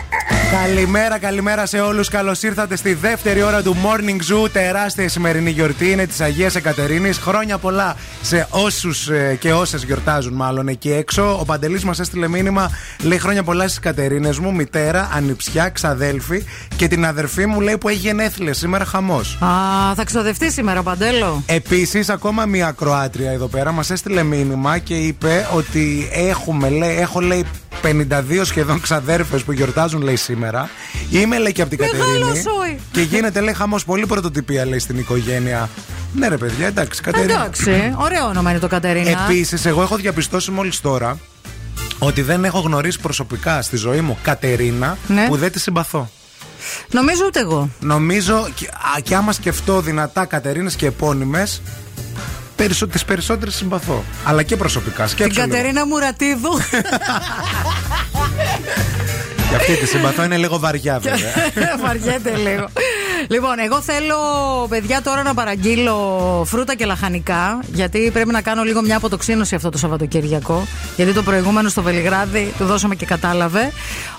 Καλημέρα, καλημέρα σε όλους. Καλώς ήρθατε στη δεύτερη ώρα του Morning Zoo. Τεράστια σημερινή γιορτή είναι της Αγίας Εκατερίνης. Χρόνια πολλά σε όσους και όσες γιορτάζουν, μάλλον εκεί έξω. Ο Παντελής μας έστειλε μήνυμα. Λέει χρόνια πολλά στις Κατερίνες μου, μητέρα, ανιψιά, ξαδέλφη και την αδερφή μου λέει που έχει γενέθλια σήμερα χαμός. Α, θα ξοδευτεί σήμερα, Παντέλο. Επίσης, ακόμα μία ακροάτρια εδώ πέρα μας έστειλε μήνυμα και είπε ότι έχουμε, λέει, έχω λέει 52 σχεδόν ξαδέρφες που γιορτάζουν, λέει σήμερα. Είμαι, λέει, και από την Μεγάλο Κατερίνη. σόι. Και γίνεται, λέει, χαμός πολύ πρωτοτυπία, λέει, στην οικογένεια. Ναι, ρε παιδιά, εντάξει, Κατερίνα. Εντάξει, ωραίο όνομα είναι το Κατερίνα. Επίσης, εγώ έχω διαπιστώσει μόλις τώρα ότι δεν έχω γνωρίσει προσωπικά στη ζωή μου Κατερίνα Ναι. που δεν τη συμπαθώ. Νομίζω ούτε εγώ. Νομίζω και, α, και άμα σκεφτώ δυνατά Κατερίνες και επώνυμες περισσο, τις περισσότερες συμπαθώ. Αλλά και προσωπικά. Την Σκέψου λίγο. Κατερίνα Μουρατίδου. Και αυτή τη συμπαθώ είναι λίγο βαριά βέβαια. Βαριέται λίγο. Λοιπόν, εγώ θέλω, παιδιά, τώρα να παραγγείλω φρούτα και λαχανικά. Γιατί πρέπει να κάνω λίγο μια αποτοξίνωση αυτό το Σαββατοκύριακο. Γιατί το προηγούμενο στο Βελιγράδι του δώσαμε και κατάλαβε.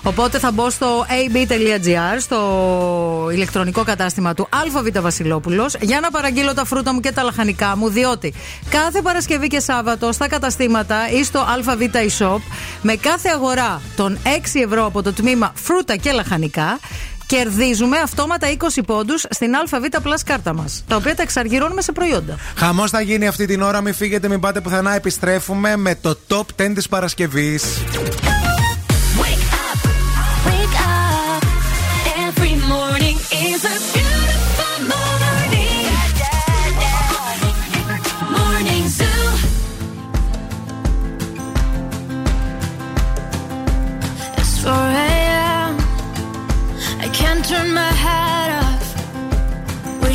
Οπότε θα μπω στο ab.gr, στο ηλεκτρονικό κατάστημα του ΑΒ Βασιλόπουλος, για να παραγγείλω τα φρούτα μου και τα λαχανικά μου. Διότι κάθε Παρασκευή και Σάββατο στα καταστήματα ή στο ΑΒ e-shop, με κάθε αγορά των 6 ευρώ από το τμήμα φρούτα και λαχανικά, κερδίζουμε αυτόματα 20 πόντους στην ΑΒ Plus κάρτα μας. Τα οποία τα εξαργυρώνουμε σε προϊόντα. Χαμός θα γίνει αυτή την ώρα, μην φύγετε, μην πάτε πουθενά. Επιστρέφουμε με το top 10 της Παρασκευής.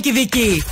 Χαλκιδική.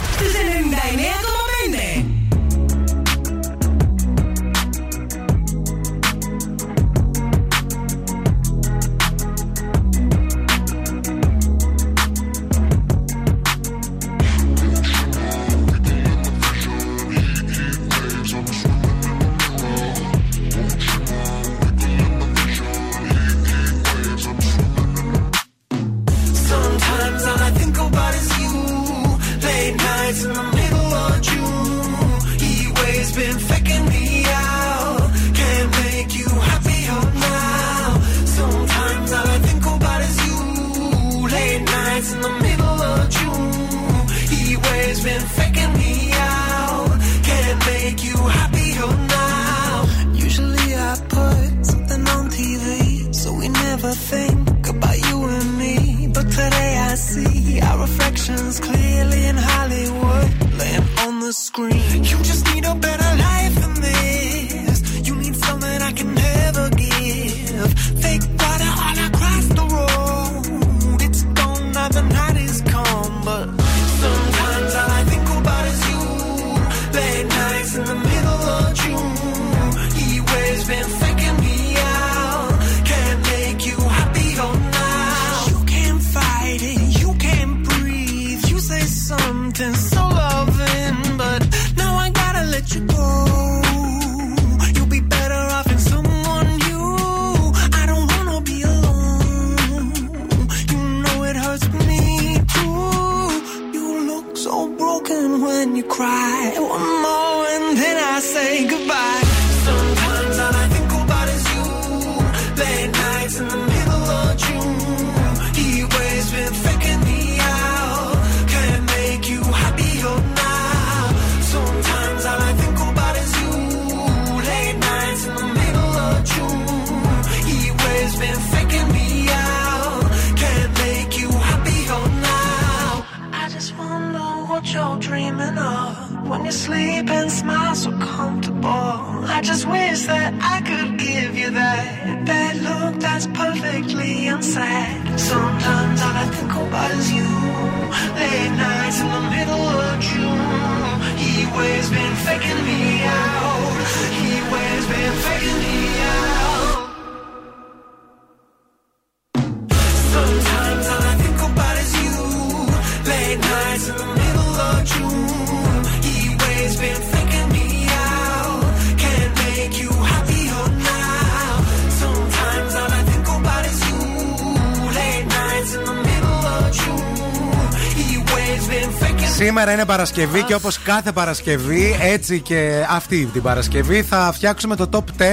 Σήμερα είναι Παρασκευή και όπως κάθε Παρασκευή, έτσι και αυτή την Παρασκευή, θα φτιάξουμε το top 10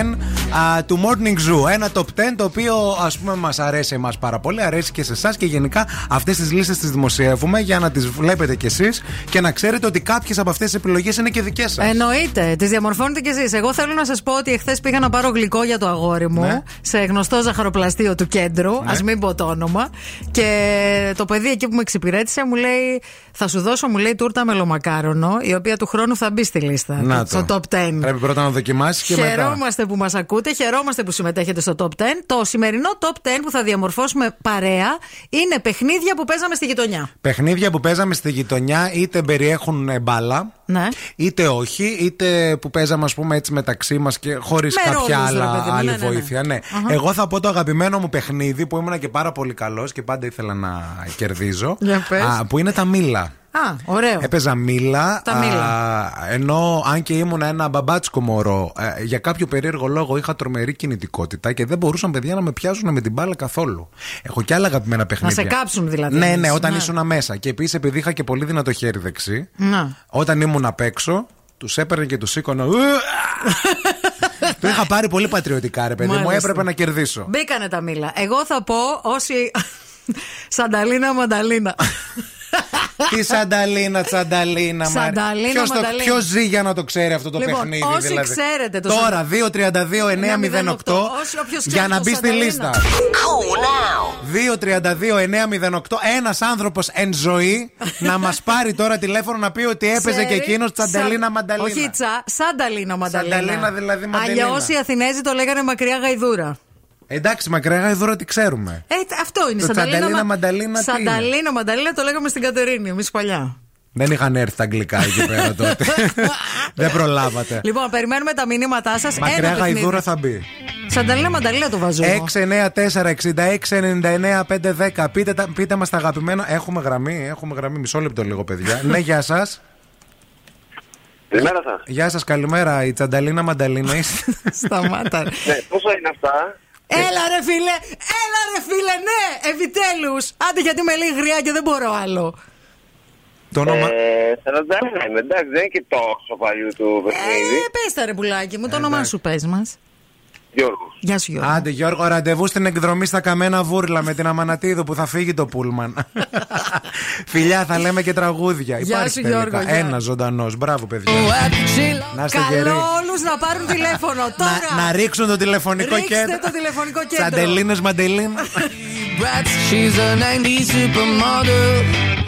α, του Morning Zoo. Ένα top 10 το οποίο ας πούμε μας αρέσει εμάς πάρα πολύ, αρέσει και σε εσάς και γενικά αυτές τις λίστες τις δημοσιεύουμε για να τις βλέπετε κι εσείς και να ξέρετε ότι κάποιες από αυτές τις επιλογές είναι και δικές σας. Εννοείται, τις διαμορφώνετε κι εσείς. Εγώ θέλω να σας πω ότι εχθές πήγα να πάρω γλυκό για το αγόρι μου Ναι. σε γνωστό ζαχαροπλαστείο του κέντρου. Ναι. Α μην πω το όνομα. Και το παιδί εκεί που με εξυπηρέτησε μου λέει: Θα σου δώσω, μου λέει, τούρτα μελομακάρονο, η οποία του χρόνου θα μπει στη λίστα. Να στο το. top 10. Πρέπει πρώτα να δοκιμάσεις και μετά. Χαιρόμαστε που μας ακούτε, χαιρόμαστε που συμμετέχετε στο top 10. Το σημερινό top 10 που θα διαμορφώσουμε παρέα είναι παιχνίδια που παίζαμε στη γειτονιά. Παιχνίδια που παίζαμε στη γειτονιά είτε περιέχουν ε, μπάλα, Ναι. είτε όχι, είτε που παίζαμε ας πούμε έτσι μεταξύ μας και χωρίς Με κάποια ρόλους, ρε άλλα, παιδί μου, άλλη ναι, ναι, ναι. βοήθεια. Ναι. Αχα. Εγώ θα πω το αγαπημένο μου παιχνίδι που ήμουν και πάρα πολύ καλός και πάντα ήθελα να κερδίζω. Για πες. Α, που είναι τα μήλα. Α, ωραίο. Έπαιζα μήλα. Τα μήλα. α, ενώ αν και ήμουν ένα μπαμπάτσκο μωρό, ε, για κάποιο περίεργο λόγο είχα τρομερή κινητικότητα και δεν μπορούσαν παιδιά να με πιάσουν με την μπάλα καθόλου. Έχω και άλλα αγαπημένα παιχνίδια. σε κάψουν δηλαδή, Ναι, εννοείς. ναι, όταν Ναι. ήσουν μέσα. Και επίσης επειδή είχα και πολύ δυνατό χέρι δεξί, Να. όταν ήμουν απ' έξω, τους έπαιρνε και τους σήκωνα. το είχα πάρει πολύ πατριωτικά, ρε παιδί μου. Μάλιστα. Έπρεπε να κερδίσω. Μπήκανε τα μήλα. Εγώ θα πω όσοι. Σανταλίνα Μανταλίνα. Τι σανταλίνα, τσανταλίνα, Σανταλίνα, Ποιος, το, μανταλίνα. ποιος ζει για να το ξέρει αυτό το Λοιπόν, παιχνίδι, όσοι δηλαδή; ξέρετε το Τώρα, 2-32-908 Όσοι- όποιος ξέρει για να το μπει στη Σανταλίνα. λίστα. 2-32-908 Ένας άνθρωπος εν ζωή να μας πάρει τώρα τηλέφωνο να πει ότι έπαιζε και Ξέρει, εκείνος τσανταλίνα σαν- μανταλίνα. Όχι τσα, Σανταλίνα Μανταλίνα. Σανταλίνα δηλαδή Μανταλίνα. Αλλιώς οι Αθηνέζοι το λέγανε μακριά γαϊδούρα. Εντάξει, μακριά εδώ τι ξέρουμε. Ε, αυτό είναι. Το Τσανταλίνα Μα- Μανταλίνα τι είναι; Σανταλίνα Μανταλίνα το λέγαμε στην Κατερίνη, εμείς παλιά. Δεν είχαν έρθει τα αγγλικά εκεί πέρα τότε. Δεν προλάβατε. Λοιπόν, περιμένουμε τα μηνύματά σας. Μακριά γαϊδούρα θα μπει. Σανταλίνα Μανταλίνα το βάζω. εγώ. 694-6699-510. Πείτε, τα- πείτε μας τα αγαπημένα. Έχουμε γραμμή, έχουμε γραμμή. Μισό λεπτό λίγο, παιδιά. ναι, γεια σας. Καλημέρα σας. Γεια σας, καλημέρα. Η Τσανταλίνα Μανταλίνα είστε. Σταμάτα. Ναι, πόσο είναι αυτά; Έλα ρε φίλε, έλα ρε φίλε, ναι, επιτέλους. Άντε γιατί με λέει γριά και δεν μπορώ άλλο. Το όνομα. Ε, 41 είμαι, εντάξει, δεν είναι και τόσο παλιού του παιχνίδι. Ε, πες τα ρε πουλάκι μου, το όνομά σου πες μας. Γιώργος. Γεια σου Γιώργο. Άντε Γιώργο, ραντεβού στην εκδρομή στα Καμένα Βούρλα με την Αμανατίδου που θα φύγει το πούλμαν. Φιλιά, θα λέμε και τραγούδια. Γεια Υπάρχει σου, τελικά. Γιώργο, γεια. Ένας ζωντανός. Μπράβο, παιδιά. Να είστε γεροί. Καλό όλους να πάρουν τηλέφωνο τώρα. Να, να ρίξουν το τηλεφωνικό Ρίξτε κέντρο. το τηλεφωνικό κέντρο. Τσαντελίνε Μαντελίν. Brats, she's a 90s supermodel.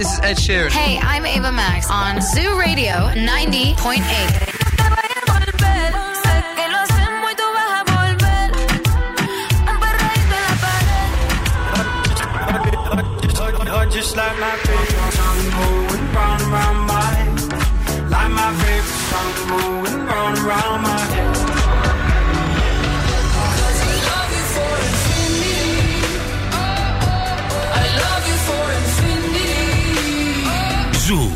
This is Ed Sheeran. Hey, I'm Ava Max on Zoo Radio 90.8. Que lo hacemos y tú vas a volver. Un perreíto en la pared. Just like my favorite song going round and round my head. Like my favorite song going round and round my head.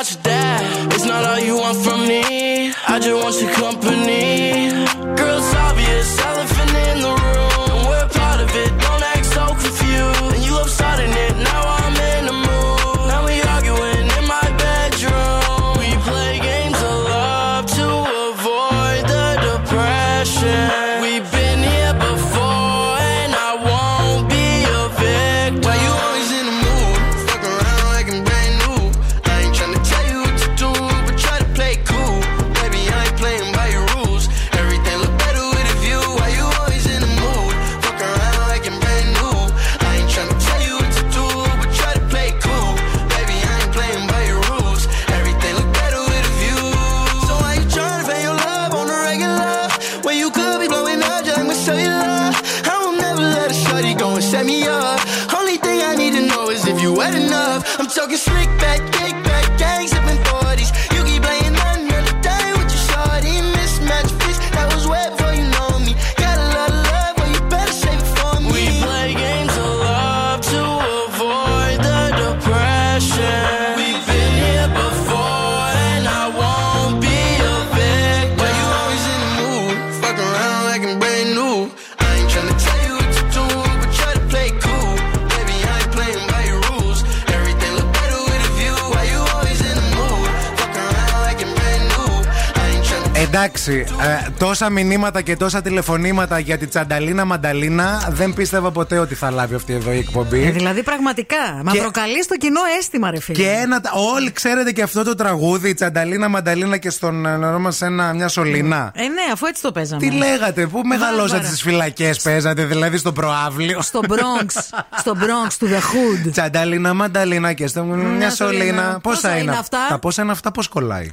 Your dad. It's not all you want from me. I just want your company. Εντάξει, ε, τόσα μηνύματα και τόσα τηλεφωνήματα για τη τσανταλίνα μανταλίνα δεν πίστευα ποτέ ότι θα λάβει αυτή εδώ η εκπομπή. Ε, δηλαδή πραγματικά. Μα Και- προκαλείς στο κοινό αίσθημα, ρε φίλε. Και ένα, όλοι ξέρετε και αυτό το τραγούδι, η τσανταλίνα μανταλίνα και στον ε, νερό μα ένα, μια σωλήνα. Ε, ναι, αφού έτσι το παίζαμε. Τι λέγατε, πού μεγαλώσατε Βάρβαρα. στις φυλακές, παίζατε, δηλαδή στο προάβλιο; Στο Bronx. στο Bronx, του The Hood. Τσανταλίνα μανταλίνα και στο μια σωλήνα. σωλήνα. Πόσα Πόσα είναι είναι αυτά; αυτά; Τα πόσα είναι αυτά, πώς κολλάει;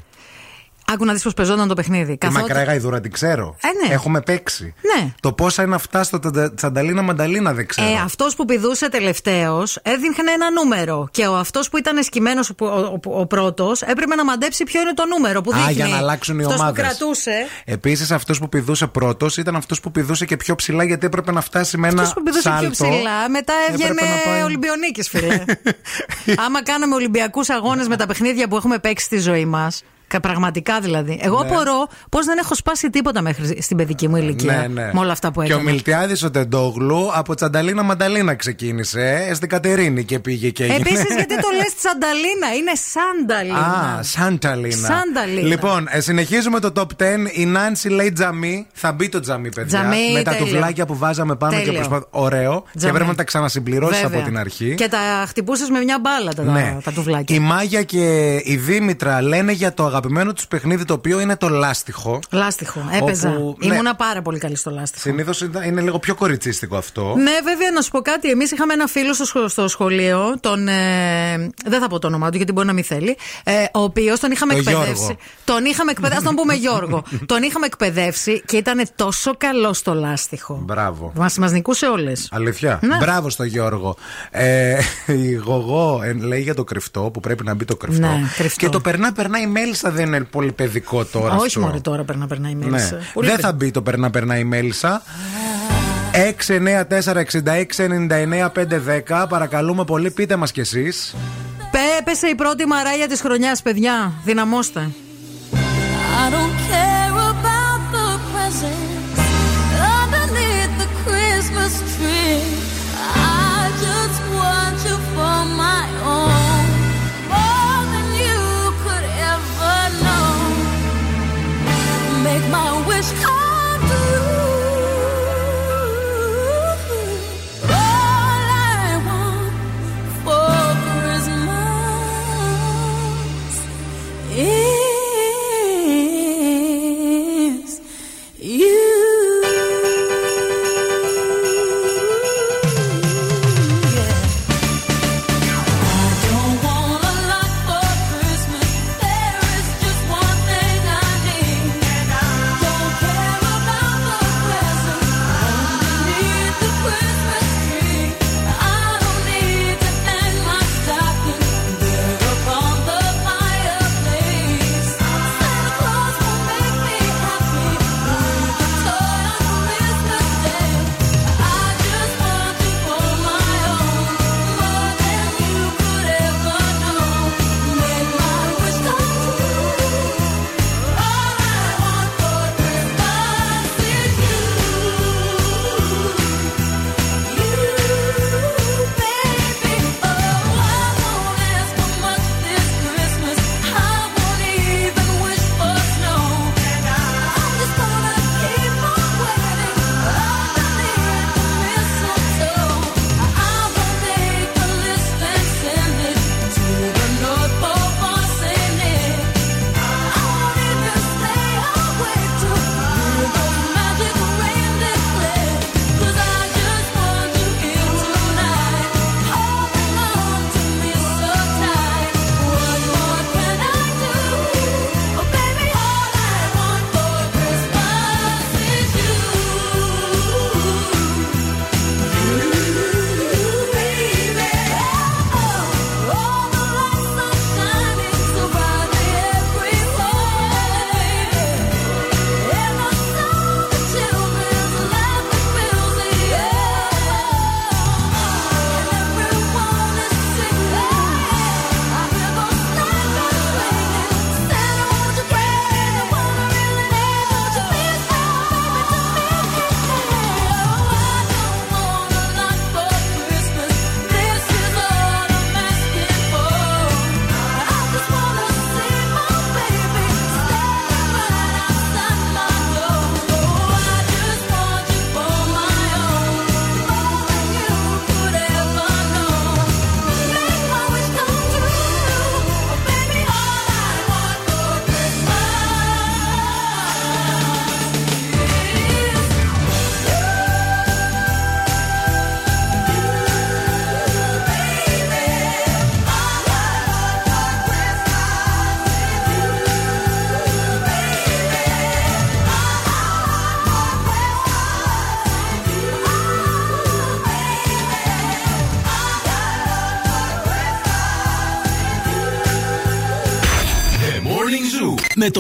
Άκου να δεις πώς παίζονταν το παιχνίδι. Τη μακρά γαϊδούρα την ξέρω. Ε, ναι. Έχουμε παίξει. Ναι. Το πόσα είναι αυτά στο ταντα- τσανταλίνα μανταλίνα δεν ξέρω. Ε, αυτός που πηδούσε τελευταίος έδειχνε ένα νούμερο. Και ο αυτός που ήταν εσκυμμένος, ο, ο, ο πρώτος, έπρεπε να μαντέψει ποιο είναι το νούμερο που Α, δείχνει. για να αλλάξουν οι Αυτός ομάδες. που κρατούσε. Επίσης, αυτός που πηδούσε πρώτος ήταν αυτός που πηδούσε και πιο ψηλά γιατί έπρεπε να φτάσει με ένα Αυτός που πηδούσε σάλτο. πιο ψηλά, μετά έβγαινε Έπρεπε να πάει- Ολυμπιονίκης, φίλε. Άμα κάναμε Ολυμπιακούς αγώνες με τα παιχνίδια που έχουμε παίξει στη ζωή μας. Πραγματικά δηλαδή. Εγώ Ναι. απορώ πώς δεν έχω σπάσει τίποτα μέχρι στην παιδική μου ηλικία. Ναι, ναι. Με όλα αυτά που Και ο έκανα. Μιλτιάδης ο Τεντόγλου από Τσανταλίνα Μανταλίνα ξεκίνησε. ε, Στην Κατερίνη και πήγε και έγινε. Επίσης, γιατί το λες Τσανταλίνα, είναι Σάνταλίνα. Α, Σανταλίνα. Σανταλίνα. Λοιπόν, ε, συνεχίζουμε το top 10. Η Νάνση λέει τζαμί. Θα μπει το τζαμί, παιδιά. Τζαμί, με τα τέλειο. τουβλάκια που βάζαμε πάνω και Τέλειο. προσπαθ... Ωραίο. Και Τζαμί. πρέπει να τα ξανασυμπληρώσεις Βέβαια. από την αρχή. Και τα χτυπούσες με μια μπάλα τα, Ναι. τα τουβλάκια. Η Μάγια και η Δήμητρα λένε για το αγαπημένο τους παιχνίδι το οποίο είναι το λάστιχο. Λάστιχο. Έπαιζα. Όπου, ναι. Ήμουνα πάρα πολύ καλή στο λάστιχο. Συνήθως είναι λίγο πιο κοριτσίστικο αυτό. Ναι, βέβαια, να σου πω κάτι. Εμείς είχαμε ένα φίλο στο, σχο- στο σχολείο, τον. Ε, δεν θα πω το όνομά του γιατί μπορεί να μην θέλει. Ε, ο οποίος τον είχαμε Το εκπαιδεύσει. Γιώργο. Τον είχαμε εκπαιδεύσει. Α τον πούμε Γιώργο. τον είχαμε εκπαιδεύσει και ήταν τόσο καλό στο λάστιχο. Μπράβο. Μας μας νικούσε όλες. Αλήθεια. Ναι. Μπράβο στο Γιώργο. Ε, η Γογό ε, λέει για το κρυφτό που πρέπει να μπει το κρυφτό. Ναι, κρυφτό. Και το περνά περνά η Μέλισσα δεν είναι πολύ παιδικό τώρα. Όχι αυτό. μόνο τώρα περνά, περνά η Μέλισσα. Ναι. Πολύ Δεν παιδι- θα μπει το περνά περνά η Μέλισσα. 694-6699-510 Παρακαλούμε πολύ, πείτε μας κι εσείς Πέπεσε η πρώτη μαράγια της χρονιάς, παιδιά. Δυναμώστε. I don't care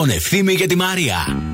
τον Ευθύμη και τη Μαρία.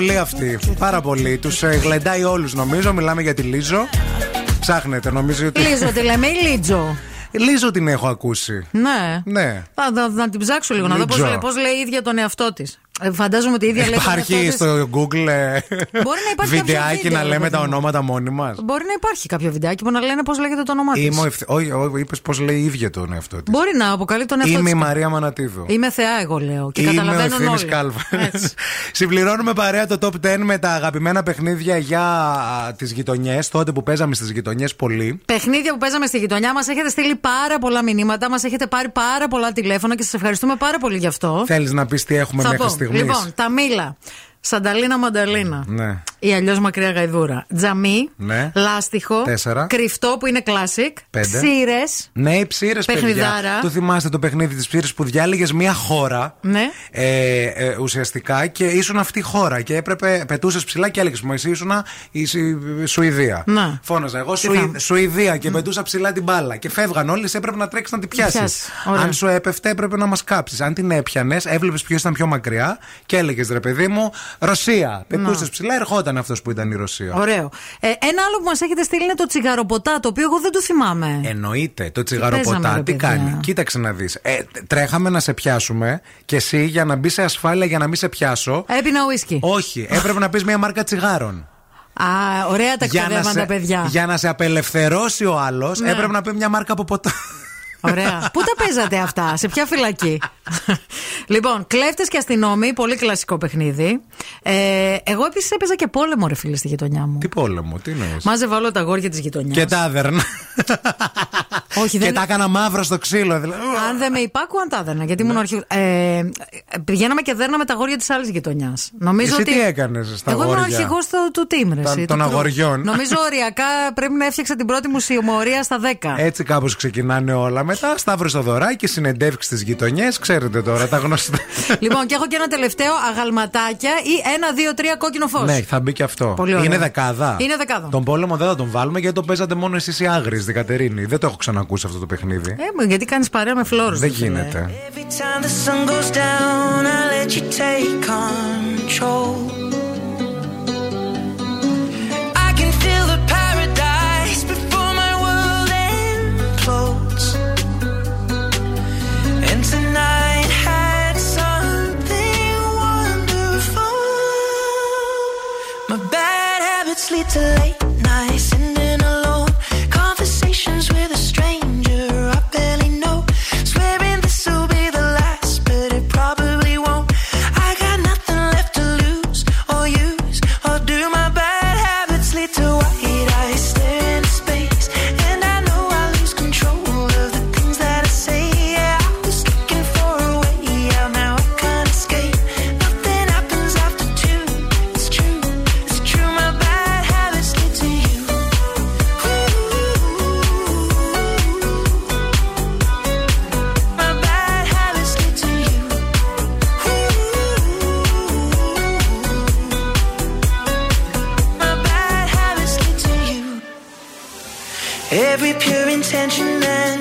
Πολύ αυτή. Πάρα πολύ. Τους γλεντάει όλους νομίζω. Μιλάμε για τη Λίζο. Ψάχνετε, νομίζω ότι. Λίζο, τη λέμε ή Λίτζο; Λίζο την έχω ακούσει. Ναι. Ναι. Θα, θα- να την ψάξω λίγο, να δω πώς Λίτζο. λέει, πώς λέει η ίδια τον εαυτό της. Φαντάζομαι ότι η ίδια λέει τον εαυτό Υπάρχει της. στο Google ε, Μπορεί να υπάρχει κάποιο βιντεάκι βίντεο, να ρε λέμε παιδί τα μου. ονόματα μόνοι μας. Μπορεί να υπάρχει κάποιο βιντεάκι που να λένε πώς λέγεται το όνομά τη. Είμαι ο ευθύ... Όχι, όχι, είπες πώς λέει η ίδια τον εαυτό της. Μπορεί να αποκαλεί τον εαυτό Είμαι η της. Μαρία Μανατίδου. Είμαι θεά, εγώ λέω. Και Είμαι ο καταλαβαίνουν Ευθύμης όλοι. Κάλβα. Έτσι. Συμπληρώνουμε παρέα το top 10 με τα αγαπημένα παιχνίδια για τις γειτονιές. Τότε που παίζαμε στις γειτονιές πολύ. Παιχνίδια που παίζαμε στη γειτονιά μας έχετε στείλει πάρα πολλά μηνύματα, μας έχετε πάρει πάρα πολλά τηλέφωνα και σας ευχαριστούμε πάρα πολύ γι' αυτό. Θέλεις να πεις τι έχουμε Θα μέχρι πω. στιγμή; Λοιπόν, τα μήλα. Σανταλίνα μανταλίνα. Ναι. Ή αλλιώς μακριά γαϊδούρα. Τζαμί. Ναι. Λάστιχο. Τέσσερα. Κρυφτό που είναι classic. Πέντε. Ψήρες. Ναι, οι ψήρες παιδιά. Παιχνιδάρα. Το θυμάστε το παιχνίδι της ψήρες που διάλεγε μια χώρα. Ναι. Ε, ε, ουσιαστικά και ήσουν αυτή η χώρα και έπρεπε, πετούσες ψηλά και έλεγες Μου, εσύ ήσουν η Σου- Σουηδία. Να. Φώναζα εγώ Τι Σουη- θα- Σουηδία και πετούσα ψηλά την μπάλα. Και φεύγαν όλοι, σε έπρεπε να τρέξεις να την πιάσεις. πιάσεις. Ωραία. Αν σου έπεφτε, έπρεπε να μας κάψεις. Αν την έπιανες, έβλεπες ποιος ήταν πιο μακριά και έλεγες ρε παιδί μου, Ρωσία. Πετούσε ψηλά, ερχόταν αυτός που ήταν η Ρωσία. Ωραίο. Ε, ένα άλλο που μας έχετε στείλει είναι το τσιγαροποτά, το οποίο εγώ δεν το θυμάμαι. Εννοείται. Το παίζαμε, τσιγαροποτά ρε τι παιδιά. κάνει; Κοίταξε να δεις. Ε, τρέχαμε να σε πιάσουμε και εσύ για να μπει σε ασφάλεια για να μην σε πιάσω. Έπινα ουίσκι. Όχι, έπρεπε να πεις μια μάρκα τσιγάρων. Α, ωραία τα για, να εκπαιδεύματα, σε, παιδιά. για να σε απελευθερώσει ο άλλος, Ναι. έπρεπε να πει μια μάρκα από ποτά. Ωραία. Πού τα παίζατε αυτά, σε ποια φυλακή; λοιπόν, κλέφτες και αστυνόμοι, πολύ κλασικό παιχνίδι. Ε, εγώ επίσης έπαιζα και πόλεμο, ρε φίλε, στη γειτονιά μου. Τι πόλεμο, τι εννοείς; Μάζευα όλα τα αγόρια της γειτονιάς. Και τα άδερνα. Όχι, και δεν- τα έκανα μαύρα στο ξύλο. Δηλαδή. Αν δεν με υπάκουαν, τα έδαινα. Γιατί ήμουν αρχηγό. Ε, πηγαίναμε και δέρναμε τα αγόρια της άλλης γειτονιάς. Νομίζω Εσύ ότι. τι έκανες στα Εγώ ήμουν αγόρια. αρχηγός του team, ρε, Τα- εσύ, των του crew. αγοριών. Νομίζω οριακά πρέπει να έφτιαξα την πρώτη μου συμμορία στα 10. Έτσι κάπως ξεκινάνε όλα. Μετά Σταύρος στο δωράκι, συνεντεύξεις στις γειτονιές. Ξέρετε τώρα τα γνωστά. λοιπόν, και έχω και ένα τελευταίο αγαλματάκια ή ένα, δύο, τρία κόκκινο φως. ναι, θα μπει και αυτό. Πολύ ωραίο. Είναι δεκάδα. Είναι δεκάδα. Τον πόλεμο δεν θα τον βάλουμε γιατί το παίζατε μόνο εσείς οι άγριες, Δικατερίνη. Δεν το έχω ξανακούσει αυτό το παιχνίδι. Ε, γιατί κάνεις παρέα με φλόρου. δεν γίνεται. Every time the Every pure intention ends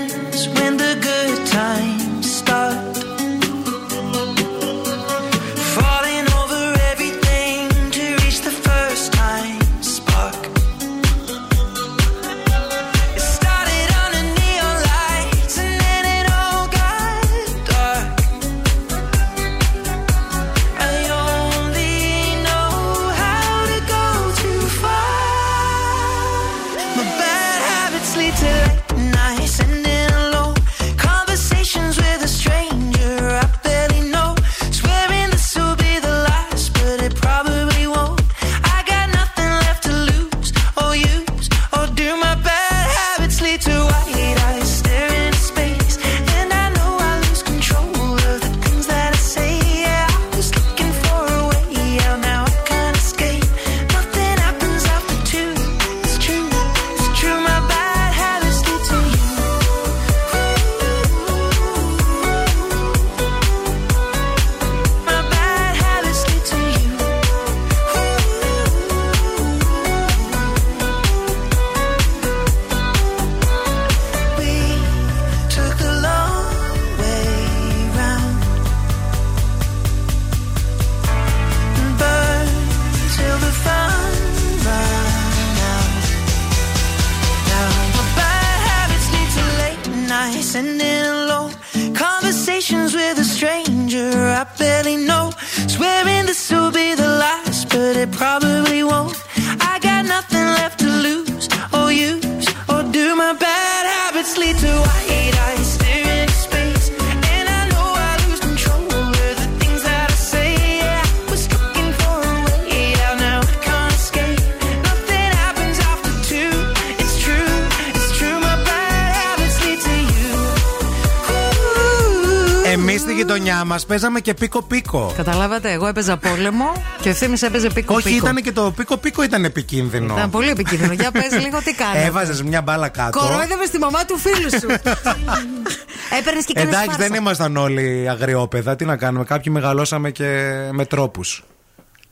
παίζαμε και πίκο-πίκο. Καταλάβατε, εγώ έπαιζα πόλεμο και ο Θήμης έπαιζε πίκο Όχι, πίκο. ήταν και το πίκο-πίκο ήταν επικίνδυνο. Ήταν πολύ επικίνδυνο. Για πες λίγο τι κάνετε. Έβαζες μια μπάλα κάτω. Κορόιδευε τη μαμά του φίλου σου. Έπαιρνες και κάνει Εντάξει, δεν ήμασταν όλοι αγριόπεδα. Τι να κάνουμε, κάποιοι μεγαλώσαμε και με τρόπους.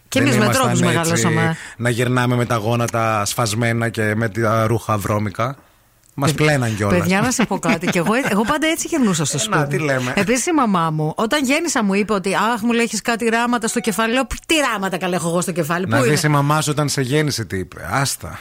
Και εμείς με τρόπους μεγαλώσαμε. Να γυρνάμε με τα γόνατα σφασμένα και με τα ρούχα βρώμικα. Μας πλέναν κιόλας. Παιδιά, να σα πω κάτι. Και εγώ, εγώ πάντα έτσι γυρνούσα στο σπίτι. Να, τι λέμε. Επίσης η μαμά μου, όταν γέννησα, μου είπε ότι Αχ, μου λέει, έχεις κάτι ράματα στο κεφάλι. Λέω, Τι ράματα καλά έχω εγώ στο κεφάλι. Να Πού δεις είναι; η μαμά σου όταν σε γέννησε τι είπε. Άστα.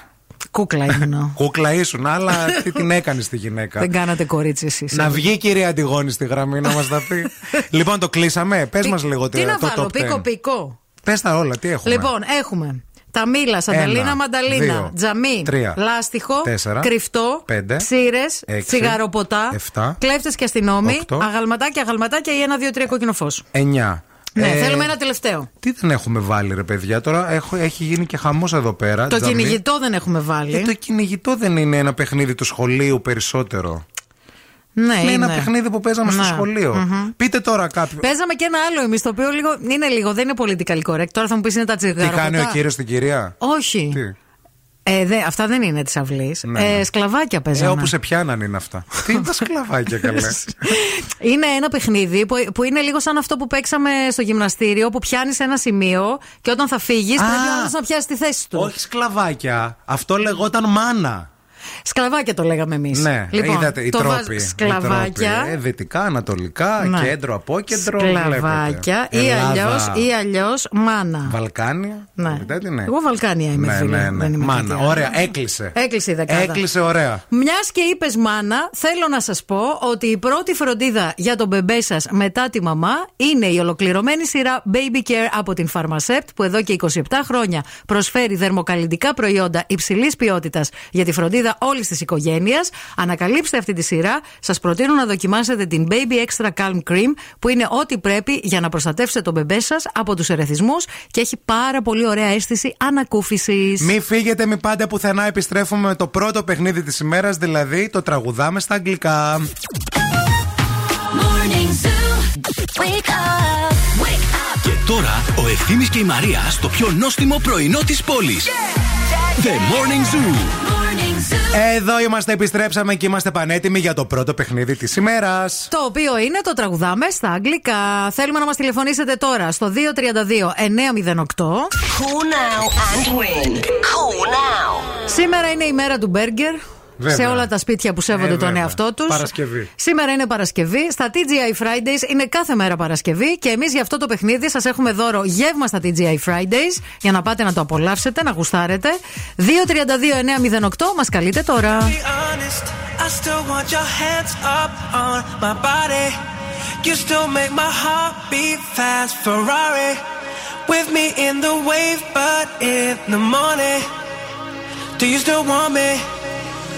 Κούκλα ήμουν. Κούκλα ήσουν, αλλά τι την έκανες τη γυναίκα. δεν κάνατε κορίτσι εσείς. Να βγει η κυρία Αντιγόνη στη γραμμή να μας τα πει. λοιπόν, το κλείσαμε. Πες μας λίγο Τι να το βάλω, top 10. πίκο πίκο. Πες τα όλα, τι έχουμε; Λοιπόν, έχουμε τα μήλα, σανταλίνα, Ένα, μανταλίνα, δύο, τζαμί, τρία, λάστιχο, τέσσερα, κρυφτό, πέντε, ψήρες, έξι, τσιγαροποτά, εφτά, κλέφτες και αστυνόμοι, οκτώ, αγαλματάκια, αγαλματάκια ή ένα, δύο, τρία κόκκινο φως. 9. Ναι, Ε, θέλουμε ένα τελευταίο. Τι δεν έχουμε βάλει, ρε παιδιά. Τώρα έχω, έχει γίνει και χαμός εδώ πέρα. Το τζαμί. κυνηγητό δεν έχουμε βάλει. Ε, το κυνηγητό δεν είναι ένα παιχνίδι του σχολείου περισσότερο. Ναι, είναι ένα είναι. παιχνίδι που παίζαμε στο Ναι. σχολείο. Μμμ. Πείτε τώρα κάποιο. Παίζαμε και ένα άλλο εμείς το οποίο λίγο, είναι λίγο, δεν είναι πολιτικά correct. Τώρα θα μου πεις είναι τα Τι τσιγάρα. κάνει ο κύριος στην κυρία; Όχι. Τι; Ε, δε, αυτά δεν είναι της αυλής. Ναι, ναι. Ε, σκλαβάκια Ε, παίζαμε. όπου σε πιάναν είναι αυτά. Τι είναι τα σκλαβάκια καλέ. Είναι ένα παιχνίδι που, που είναι λίγο σαν αυτό που παίξαμε στο γυμναστήριο, που πιάνεις ένα σημείο και όταν θα φύγεις Α. πρέπει ο άλλος να πιάσει τη θέση του. Όχι σκλαβάκια. Αυτό λεγόταν μάνα. Σκλαβάκια το λέγαμε εμείς. Ναι, είδατε, οι το βάζ- τρόποι. οι Σκλαβάκια. τρόποι. Ε, δυτικά, ανατολικά, Ναι. κέντρο, απόκεντρο. Σκλαβάκια βλέπετε. ή Ελλάδα, αλλιώ ή αλλιώς μάνα. Βαλκάνια. Ναι. Είδατε, ναι. Εγώ Βαλκάνια είμαι, ναι, φίλε. ναι, ναι. Δεν είμαι Μάνα, κάτι άλλο. ωραία, έκλεισε. Έκλεισε η δεκάδα. Έκλεισε, ωραία. Μιας και είπες μάνα, θέλω να σας πω ότι η πρώτη φροντίδα για τον μπεμπέ σας μετά τη μαμά είναι η ολοκληρωμένη σειρά Baby Care από την Pharmacept που εδώ και 27 χρόνια προσφέρει δερμοκαλλιντικά προϊόντα υψηλής ποιότητας για τη φροντίδα όλης της οικογένειας. Ανακαλύψτε αυτή τη σειρά. Σας προτείνω να δοκιμάσετε την Baby Extra Calm Cream που είναι ό,τι πρέπει για να προστατεύσετε τον μπεμπέ σας από τους ερεθισμούς και έχει πάρα πολύ ωραία αίσθηση ανακούφισης. Μη φύγετε, μη πάτε πουθενά. Επιστρέφουμε με το πρώτο παιχνίδι της ημέρας, δηλαδή το τραγουδάμε στα αγγλικά. Morning Zoo. Wake up. Wake up. Και τώρα ο Ευθύμης και η Μαρία στο πιο νόστιμο πρωινό της πόλης. The Morning Zoo. Morning Zoo. Εδώ είμαστε, επιστρέψαμε και είμαστε πανέτοιμοι για το πρώτο παιχνίδι της ημέρας. Το οποίο είναι το τραγουδάμε στα αγγλικά. Θέλουμε να μας τηλεφωνήσετε τώρα στο 232-908. Call now and win. Call now. Σήμερα είναι η μέρα του μπέργκερ. Βέβαια. Σε όλα τα σπίτια που σέβονται Ε, τον βέβαια. εαυτό τους. Παρασκευή. Σήμερα είναι Παρασκευή. Στα TGI Fridays είναι κάθε μέρα Παρασκευή. Και εμείς για αυτό το παιχνίδι σας έχουμε δώρο γεύμα στα TGI Fridays. Για να πάτε να το απολαύσετε, να γουστάρετε. 232-908 μας καλείτε τώρα. be honest, I still want your hands up on my body. You still make my heart beat fast, Ferrari. With me in the wave, but in the morning. Do you still want me?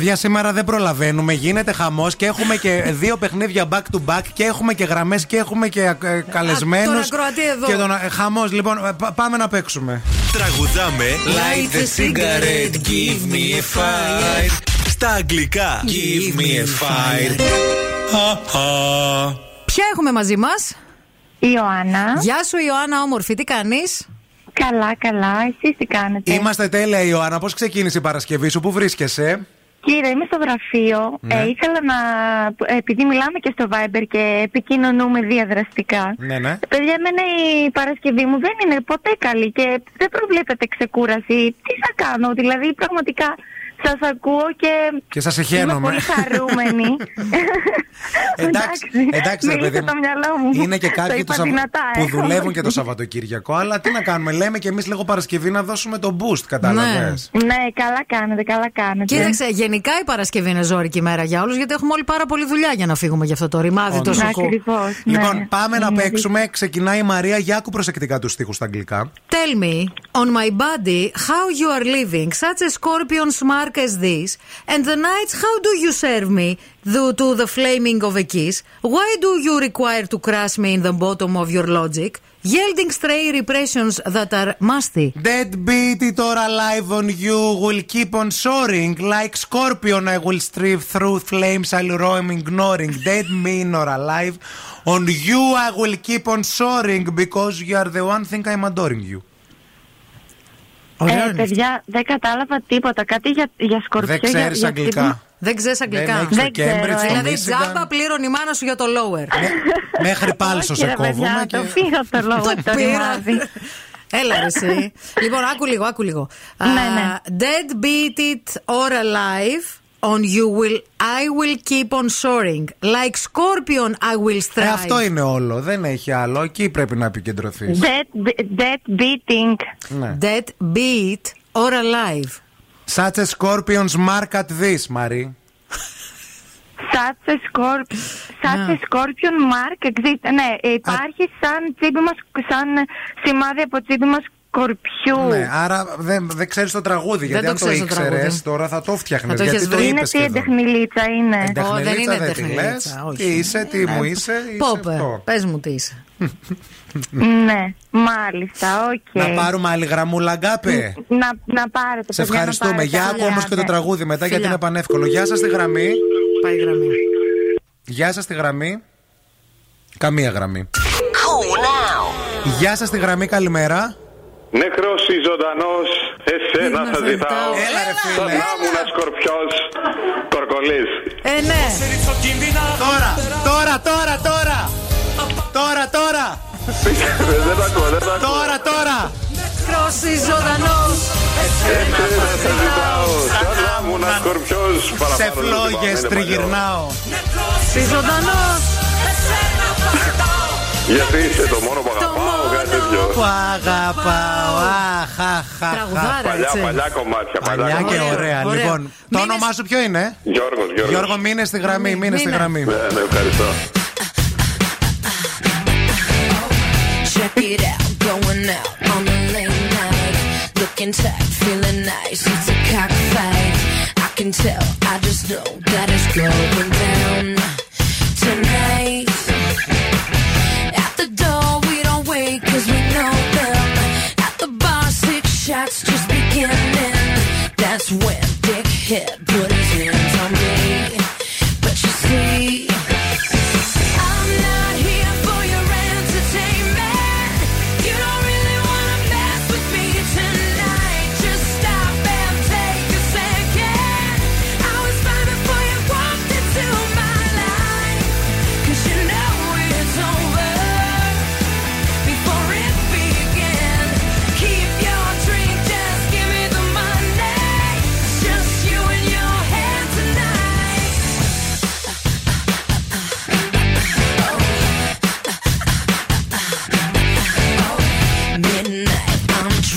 Παιδιά, σήμερα δεν προλαβαίνουμε. Γίνεται χαμός και έχουμε και δύο παιχνίδια back to back και έχουμε και γραμμές και έχουμε και καλεσμένους. τον ακροατή εδώ. Και τον χαμός. Λοιπόν, ε, πα- πάμε να παίξουμε. Τραγουδάμε Light the cigarette, give me a fire. Στα αγγλικά Give me a fire. Ποια έχουμε μαζί μας, Ιωάννα. Γεια σου, Ιωάννα, όμορφη, τι κάνεις; Καλά, καλά. Εσείς τι κάνετε; Είμαστε τέλεια, Ιωάννα. Πώς ξεκίνησε η Παρασκευή σου, πού βρίσκεσαι; Κύριε, είμαι στο γραφείο. Ναι. Ε, ήθελα να. Επειδή μιλάμε και στο Viber και επικοινωνούμε διαδραστικά. Ναι, ναι. Παιδιά, εμένα η Παρασκευή μου δεν είναι ποτέ καλή και δεν προβλέπεται ξεκούραση. Τι θα κάνω, δηλαδή πραγματικά σας ακούω και. Και σας Είμαι εχαίνομαι. πολύ χαρούμενη. Εντάξει, εντάξει, ρε μίλησε παιδί το μου. μυαλό μου. Είναι και Το κάποιοι είπα το Σαββα- δυνατά, που ε. δουλεύουν και το Σαββατοκύριακο. Αλλά τι να κάνουμε, λέμε και εμείς λίγο Παρασκευή να δώσουμε το boost, κατάλαβες. Ναι, καλά κάνετε, καλά κάνετε. Κοίταξε, γενικά η Παρασκευή είναι ζώρικη μέρα για όλους, γιατί έχουμε όλοι πάρα πολλή δουλειά για να φύγουμε για αυτό το ρημάδι το σοκού. Ακριβώς, ναι. Λοιπόν, πάμε να παίξουμε. Ξεκινάει η Μαρία. Για άκου προσεκτικά τους στίχους στα αγγλικά. Tell me, on my body, how you are living. Such a scorpion's mark dark as this, and the nights, how do you serve me the, to the flaming of a kiss? Why do you require to crush me in the bottom of your logic? Yielding stray repressions that are musty. Deadbeat it or alive on you will keep on soaring. Like scorpion, I will strive through flames I'll roam ignoring. Dead mean or alive. On you I will keep on soaring because you are the one thing I'm adoring you. Ε, παιδιά, δεν κατάλαβα τίποτα. Κάτι για, για σκορπιό. Δεν για- ξέρεις για αγγλικά. Δεν ξέρεις αγγλικά. έχεις το Δεν ξέρω, Cambridge, ε. το Δηλαδή, Michigan. τζάμπα πλήρωνε η μάνα σου για το lower. Μέχρι πάλσο Όχι, σε ρε, κόβουμε. παιδιά, και- Το πήγα το λόγο Το το πήρα. ρημάδι. Έλα ρε εσύ. λοιπόν, άκου λίγο, άκου λίγο. Ναι, ναι. Uh, dead beat it or alive. On you will, I will keep on soaring. Like scorpion, I will strive. Ε, αυτό είναι όλο. Δεν έχει άλλο. Εκεί πρέπει να επικεντρωθεί. Dead, dead beating. Ναι. Dead beat or alive. Such a scorpion's mark at this, Marie. Such a, scorp... Such a scorpion mark exist. Ναι, υπάρχει σαν τσίπη μας, σαν σημάδι από τσίπη μας σκορπιού. Ναι, άρα δεν, δεν ξέρεις το τραγούδι. γιατί το αν το ξέρεις το ήξερες, τραγούδι. τώρα θα το φτιάχνε. Θα το γιατί έχεις το βρει. είναι είπες τι και εδώ. εντεχνηλίτσα είναι. Εντεχνηλίτσα Ω, δεν είναι δεν τη εντεχνηλίτσα, λες. όχι. Τι είσαι, τι μου είσαι, είσαι Πόπε, αυτό. πες μου τι είσαι. ναι, μάλιστα, οκ. Να πάρουμε άλλη γραμμούλα, αγκάπε; Να, να πάρετε. Σε παιδιά, να ευχαριστούμε. πάρετε. Για άκου Φιλιά, όμω και το ναι. τραγούδι μετά, γιατί Φιλιά. είναι πανεύκολο. Γεια σας στη γραμμή. Πάει η γραμμή. Γεια σας στη γραμμή. Καμία γραμμή. Γεια σας στη γραμμή, καλημέρα. Νεκρός ή ζωντανός, εσένα θα ζητάω. Έλα, ρε Σαν φίλε. να ήμουν σκορπιός, κορκολής. Ε, ναι. Τώρα, τώρα, τώρα, τώρα. Τώρα, τώρα. Δεν το ακούω, δεν το ακούω. Τώρα, τώρα. Κρόσι ζωντανός. Εσένα θα ζητάω. Σαν να ήμουν σκορπιός. Σε παραπάνω δεν φλόγες θυμάμαι, είναι παλιό. τριγυρνάω. Κρόσι ζωντανός. Γιατί είσαι το μόνο που αγαπάω, κάτι τέτοιο. Που αγαπάω. Αχ, αχ, αχ. Τραγουδάρα, Παλιά, έτσι. παλιά κομμάτια. Παλιά Παλιά και κομμάτια. ωραία. Ωραία. Λοιπόν, το Μείνες- όνομά σου ποιο είναι; Γιώργος, Γιώργος. Γιώργο, μείνε στη γραμμή, μείνε στη Μείνε. γραμμή. Ναι, ναι, ευχαριστώ. Check it out, going out on a late night. Looking tight, feeling nice. It's a cockfight. I can tell, I just know that it's going down tonight. That's just beginning. That's when Dick hit. Put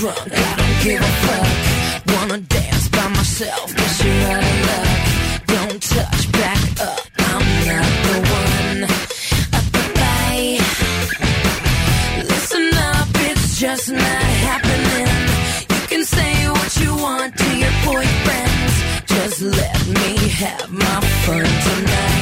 drunk, I don't give a fuck. Wanna dance by myself, guess you're out of luck. Don't touch, back up, I'm not the one. Bye. Listen up, it's just not happening. You can say what you want to your boyfriends. Just let me have my fun tonight.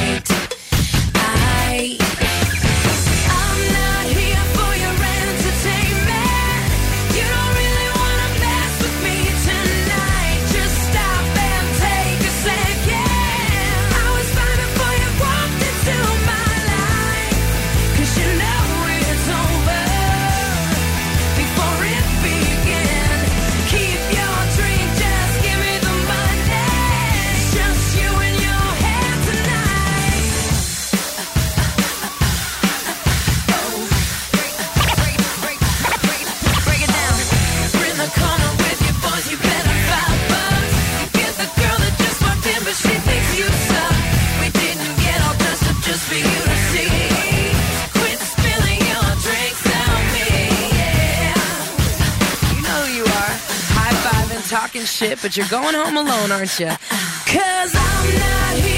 Talking shit, but you're going home alone, aren't you? Cause I'm not here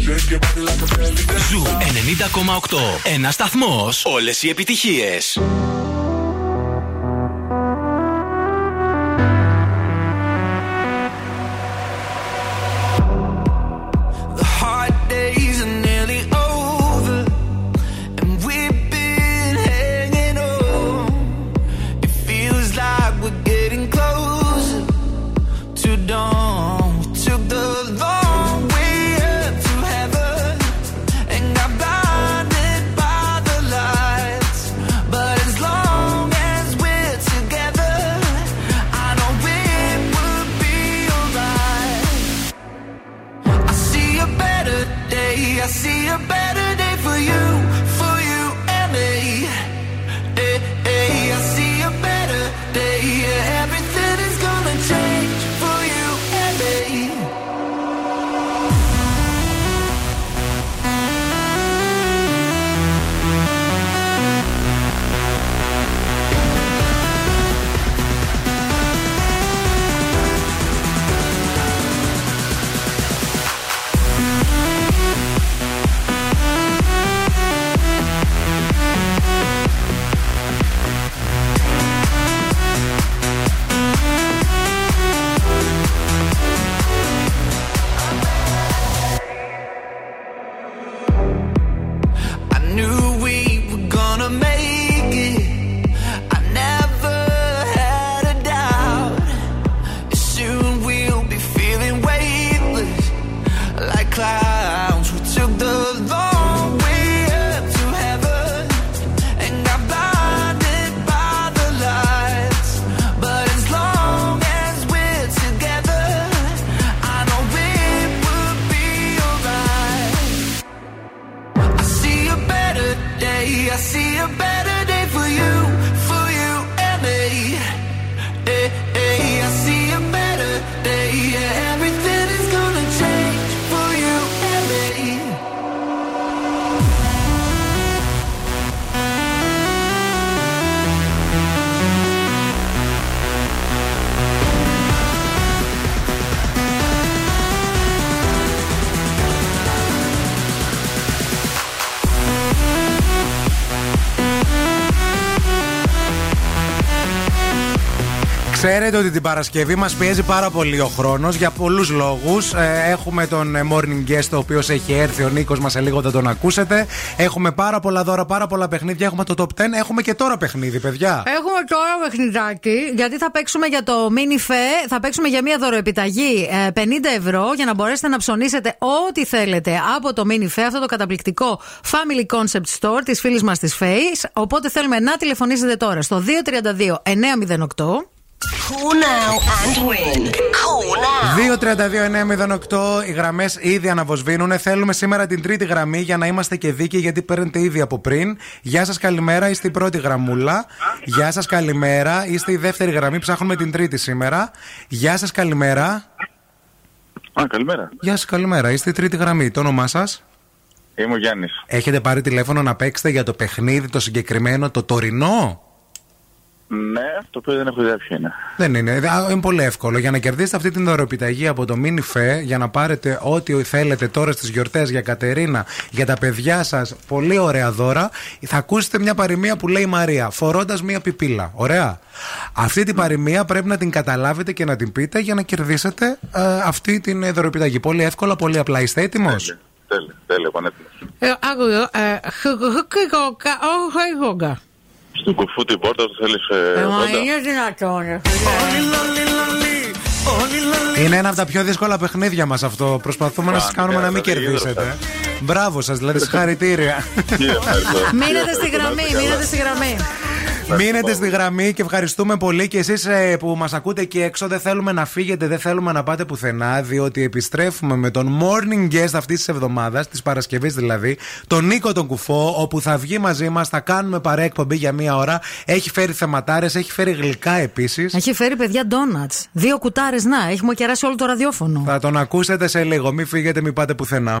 Zoo και τρελαίνομαι. Zoo 90,8. Ένα σταθμός. Όλες οι επιτυχίες. Ξέρετε ότι την Παρασκευή μας πιέζει πάρα πολύ ο χρόνος για πολλούς λόγους. έχουμε τον ε, morning guest, ο οποίος έχει έρθει, ο Νίκος μας σε λίγο θα τον ακούσετε. Έχουμε πάρα πολλά δώρα, πάρα πολλά παιχνίδια. Έχουμε το top 10. Έχουμε και τώρα παιχνίδι, παιδιά. Έχουμε τώρα παιχνιδάκι, γιατί θα παίξουμε για το mini fe, θα παίξουμε για μια δωροεπιταγή ε, 50 ευρώ για να μπορέσετε να ψωνίσετε ό,τι θέλετε από το mini fe, αυτό το καταπληκτικό Family Concept Store της φίλης μας της Face. Οπότε θέλουμε να τηλεφωνήσετε τώρα στο 232 908. Call now and win. Call now. 2-32-908. Οι γραμμές ήδη αναβοσβήνουν. Θέλουμε σήμερα την τρίτη γραμμή για να είμαστε και δίκαιοι γιατί παίρνετε ήδη από πριν. Γεια σας, καλημέρα. Είστε η πρώτη γραμμούλα. Γεια σας, καλημέρα. Είστε η δεύτερη γραμμή. Ψάχνουμε την τρίτη σήμερα. Γεια σας, καλημέρα. Α, καλημέρα. Γεια σας, καλημέρα. Είστε η τρίτη γραμμή. Το όνομά σας; Είμαι ο Γιάννης. Έχετε πάρει τηλέφωνο να παίξετε για το παιχνίδι το συγκεκριμένο, το τωρινό; Ναι, το οποίο δεν έχω ιδέα ποιο είναι. Δεν είναι. Α, Είναι πολύ εύκολο. Για να κερδίσετε αυτή την δωρεοπιταγή από το Mini Fe, για να πάρετε ό,τι θέλετε τώρα στι γιορτέ για Κατερίνα, για τα παιδιά σα, πολύ ωραία δώρα, θα ακούσετε μια παροιμία που λέει η Μαρία, φορώντα μια πιπίλα. Ωραία. Αυτή την παροιμία πρέπει να την καταλάβετε και να την πείτε για να κερδίσετε ε, αυτή την ε, δωρεοπιταγή. Πολύ εύκολα, πολύ απλά. Είστε έτοιμο. Τέλεια, τέλεια, πανέτοιμο. Άκουγα. Στον κουφού την πόρτα του θέλεις. Ε, Μα όντα. είναι δυνατόν, ρε Είναι ένα από τα πιο δύσκολα παιχνίδια μας αυτό. Προσπαθούμε να σας κάνουμε να μην δηλαδή, κερδίσετε. Μπράβο σας, δηλαδή συγχαρητήρια. Μείνετε στη γραμμή, μείνετε στη γραμμή. Μείνετε στη γραμμή και ευχαριστούμε πολύ και εσείς που μας ακούτε εκεί έξω. Δεν θέλουμε να φύγετε, δεν θέλουμε να πάτε πουθενά, διότι επιστρέφουμε με τον morning guest αυτής της εβδομάδας, της Παρασκευής δηλαδή, τον Νίκο τον Κουφό, όπου θα βγει μαζί μας, θα κάνουμε παρέα εκπομπή για μία ώρα. Έχει φέρει θεματάρες, έχει φέρει γλυκά επίσης. Έχει φέρει παιδιά ντόνατ. Δύο κουτάρες να, έχει μου κεράσει όλο το ραδιόφωνο. Θα τον ακούσετε σε λίγο. Μην φύγετε, μην πάτε πουθενά.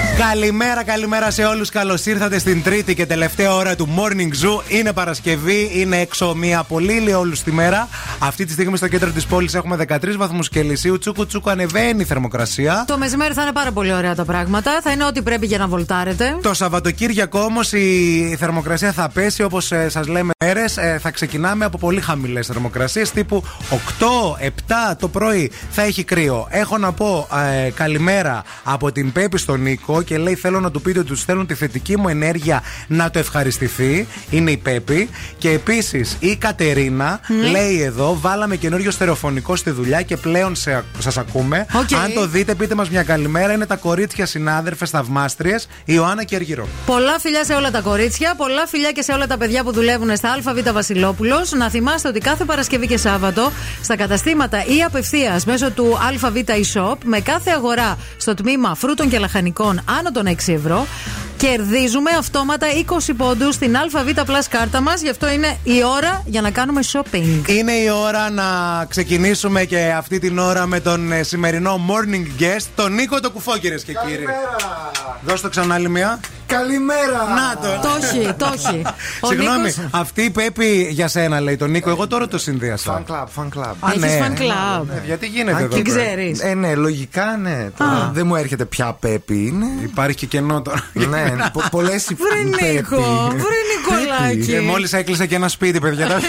Καλημέρα, καλημέρα σε όλους. Καλώς ήρθατε στην τρίτη και τελευταία ώρα του Morning Zoo. Είναι Παρασκευή, είναι έξω μια πολύ ηλιόλου τη μέρα. Αυτή τη στιγμή στο κέντρο της πόλης έχουμε 13 βαθμούς Κελσίου. Τσούκου τσούκου ανεβαίνει η θερμοκρασία. Το μεσημέρι θα είναι πάρα πολύ ωραία τα πράγματα. Θα είναι ό,τι πρέπει για να βολτάρετε. Το Σαββατοκύριακο όμως η θερμοκρασία θα πέσει όπως σας λέμε μέρες. θα ξεκινάμε από πολύ χαμηλές θερμοκρασίες τύπου 8-7 το πρωί θα έχει κρύο. Έχω να πω ε, καλημέρα από την Πέπη στον Νίκο και λέει θέλω να του πείτε ότι τους θέλουν τη θετική μου ενέργεια να το ευχαριστηθεί. Είναι η Πέπη. Και επίσης η Κατερίνα λέει εδώ βάλαμε καινούριο στερεοφωνικό στη δουλειά και πλέον σας ακούμε. Οκ. Αν το δείτε, πείτε μας μια καλημέρα. Είναι τα κορίτσια συνάδελφες θαυμάστριες, Ιωάννα και Αργυρό. Πολλά φιλιά σε όλα τα κορίτσια, πολλά φιλιά και σε όλα τα παιδιά που δουλεύουν στα ΑΒ Βασιλόπουλος. Να θυμάστε ότι κάθε Παρασκευή και Σάββατο στα καταστήματα ή απευθείας μέσω του ΑΒ e-shop με κάθε αγορά στο τμήμα φρούτων και λαχανικών άνω των 6 ευρώ κερδίζουμε αυτόματα 20 πόντους στην ΑΒ Plus κάρτα μας. Γι' αυτό είναι η ώρα για να κάνουμε shopping. Είναι η ώρα να ξεκινήσουμε και αυτή την ώρα με τον ε, σημερινό morning guest, τον Νίκο το Κουφό, κυρίες και κύριοι. Δώσ' το ξανά άλλη μια. Καλημέρα! Να το! Το έχει, το έχει. Ο Συγγνώμη, Νίκος- αυτή η Πέπη για σένα λέει τον Νίκο. Εγώ τώρα το συνδύασα. Fan club, fan club. Α, ναι. Έχεις fan club. Ε, γιατί γίνεται Αν εδώ. και- πέρα. ξέρεις. Ε, ναι, λογικά ναι. Τώρα δεν μου έρχεται ποια πέπη είναι. Υπάρχει και κενό τώρα. ναι, πο- πολλές Βρε Νίκο, βρε Νικολάκη. Ε, Μόλις έκλεισε και ένα σπίτι, παιδιά.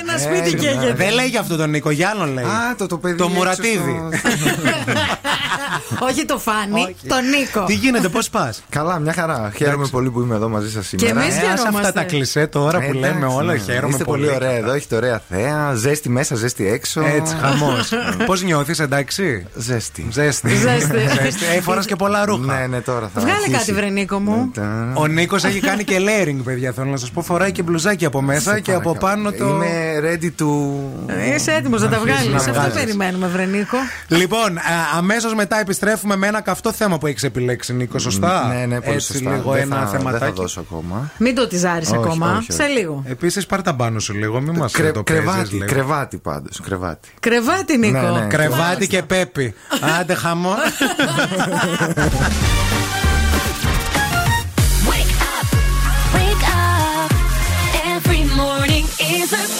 Ένα σπίτι καίγεται. Δεν λέει για αυτό τον Νίκο, για άλλον λέει. Α, το, το παιδί. Το έξω Μουρατίδη. Όχι το Φάνη, τον Νίκο. Τι γίνεται, πώς πας; Καλά, μια χαρά. Χαίρομαι πολύ που είμαι εδώ μαζί σας σήμερα. εμείς Ε, χαιρόμαστε. αυτά τα κλισέ τώρα που Ε, λέμε εντάξει, όλα, ναι. χαίρομαι Είστε πολύ ωραία εδώ, έχετε ωραία θέα. Ζέστη μέσα, ζέστη έξω. Έτσι, χαμός. Πώς νιώθεις, εντάξει; Ζέστη. Ζέστη. Ζέστη. Ε, φοράς και πολλά ρούχα. Ναι, ναι, τώρα θα Βγάλε αρχίσει. κάτι, βρε Νίκο μου. Ο Νίκος έχει κάνει και layering, παιδιά. Θέλω να σας πω, φοράει και μπλουζάκι από μέσα Σε και από παρακαλώ. πάνω το. Είμαι ready to. Ε, Είσαι έτοιμος να τα αρχίσεις βγάλεις. να Αυτό βγάζεις. περιμένουμε, βρε Νίκο. Λοιπόν, αμέσως μετά επιστρέφουμε με ένα καυτό θέμα που έχει επιλέξει, Νίκο. Σωστά; Ναι, ναι, πολύ Έτσι, σωστά. λίγο δεν ένα θα, Δεν θα θεματάκι. δώσω ακόμα. Μην το τυζάρει Όχι, ακόμα. όχι, Σε όχι. λίγο. Επίσης, πάρ τα πάνω σου λίγο, μην μας Κρε- το κρεβάτι, παίζεις λίγο. κρεβάτι πάντως. Κρεβάτι. Κρεβάτι, Νίκο. Ναι, ναι. Κρεβάτι και πέπι. Άντε χαμό. Wake up, wake up. Every morning is a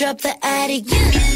drop the attic,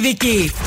Vicky.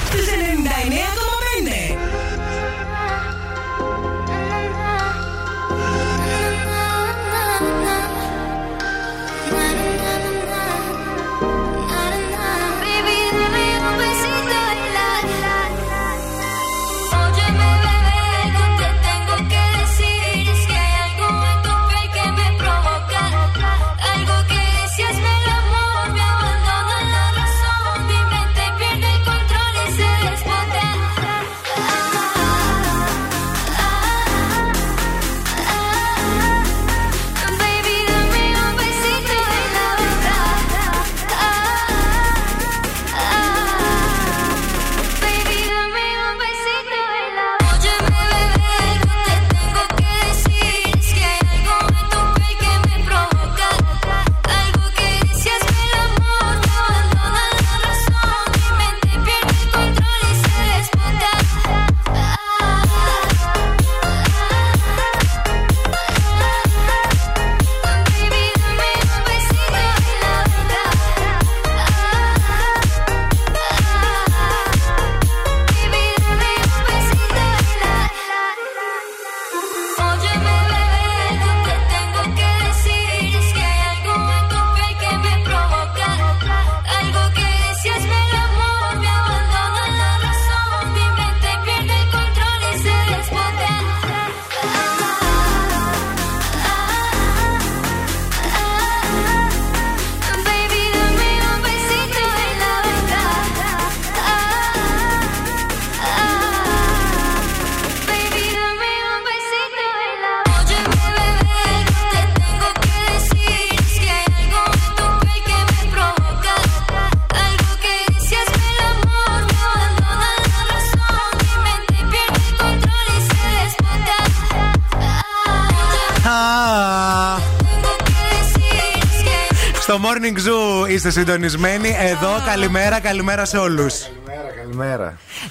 Είστε συντονισμένοι. Εδώ καλημέρα, καλημέρα σε όλους.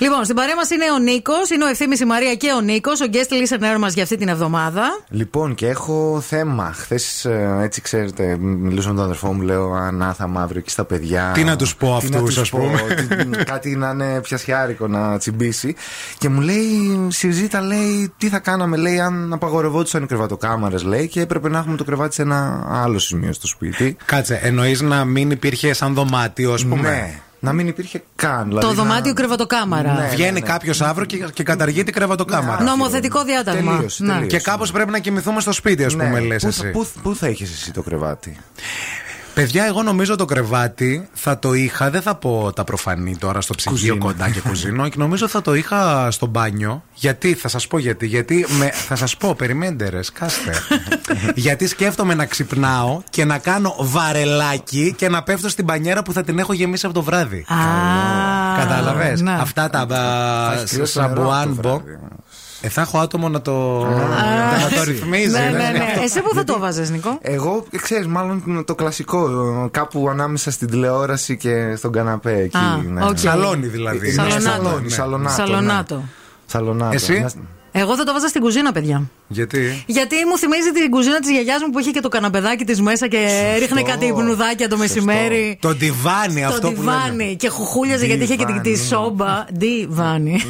Καλημέρα. Λοιπόν, στην παρέα μας είναι ο Νίκος, είναι ο Ευθύνη η Μαρία και ο Νίκος, ο guest listener μας για αυτή την εβδομάδα. Λοιπόν, και έχω θέμα. Χθες, έτσι ξέρετε, μιλούσα με τον αδερφό μου, λέω Ανάθα μαύρο εκεί στα παιδιά. Τι να τους πω Τι να αυτούς, τους ας πω, πούμε. τι- κάτι να είναι πιασιάρικο να τσιμπήσει. Και μου λέει, συζήτα, λέει, τι θα κάναμε, λέει, αν απαγορευόντουσαν οι κρεβατοκάμαρες, λέει, και έπρεπε να έχουμε το κρεβάτι σε ένα άλλο σημείο στο σπίτι. Κάτσε, εννοείς να μην υπήρχε σαν δωμάτιο, ας πούμε; Ναι, να μην υπήρχε καν. Δηλαδή το να- δωμάτιο κρεβατοκάμαρα. Ναι, Βγαίνει κάποιος αύριο και, και καταργεί την κρεβατοκάμαρα. Νομοθετικό διάταγμα. Τελείωσε, Ναι. τελείωσε. Και κάπως πρέπει να κοιμηθούμε στο σπίτι, ας Ναι, πούμε, λες πού θα- εσύ. Πού, πού θα είχε εσύ το κρεβάτι; Παιδιά, εγώ νομίζω το κρεβάτι θα το είχα, δεν θα πω τα προφανή τώρα στο ψυγείο Κουζίνα. κοντά και κουζίνο, και νομίζω θα το είχα στο μπάνιο. Γιατί, θα σας πω γιατί. Γιατί με, θα σας πω, περιμένετε ρε, σκάστε. γιατί σκέφτομαι να ξυπνάω και να κάνω βαρελάκι και να πέφτω στην μπανιέρα που θα την έχω γεμίσει από το βράδυ. Κατάλαβε. ναι. Αυτά τα Θα έχεις κρύο στο νερό από σαμπουάν το μπο. βράδυ. Ε, θα έχω άτομο να το, να το ρυθμίζει. Ναι, ναι, ναι. ναι. Εσύ που θα το βάζες, Νίκο; Εγώ, ξέρεις, μάλλον το κλασικό. ε, Κάπου ανάμεσα στην τηλεόραση και στον καναπέ. Εκεί, Α, ναι. οκ. Σαλόνι δηλαδή. Ε, Σαλονάτο. σαλόνι, Ναι. Σαλονάτο. Σαλονάτο. ναι. Σαλονάτο. Εσύ; Μια- Εγώ θα το βάζα στην κουζίνα, παιδιά. Γιατί; Γιατί μου θυμίζει την κουζίνα της γιαγιάς μου που είχε και το καναπεδάκι της μέσα και ρίχνε κάτι υπνουδάκια το μεσημέρι. Το ντιβάνι αυτό Το που λένε. διβάνι και χουχούλιαζε γιατί είχε και τη, τη σόμπα. Διβάνι.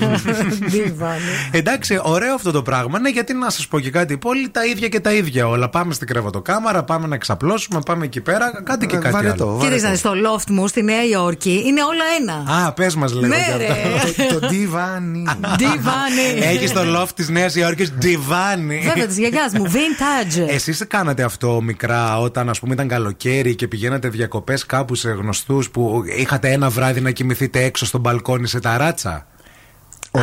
Διβάνι. Εντάξει, ωραίο αυτό το πράγμα. Ναι, γιατί να σας πω και κάτι. Η πόλη τα ίδια και τα ίδια όλα. Πάμε στην κρεβατοκάμαρα, πάμε να ξαπλώσουμε, πάμε εκεί πέρα. Κάντε και Ε, κάτι βαρετό, άλλο. βαρετό. Κοίταξε, στο loft μου στη Νέα Υόρκη είναι όλα ένα. Α, πες μας λίγο Ναι, κι ρε. αυτό. Το ντιβάνι. Διβάνι. Έχεις στο loft της Νέας Υόρκης ντιβάνι. Βέβαια, της γιαγιάς μου. Vintage. Εσείς κάνατε αυτό μικρά όταν ας πούμε ήταν καλοκαίρι και πηγαίνατε διακοπές κάπου σε γνωστούς που είχατε ένα βράδυ να κοιμηθείτε έξω στο μπαλκόνι σε ταράτσα; Α.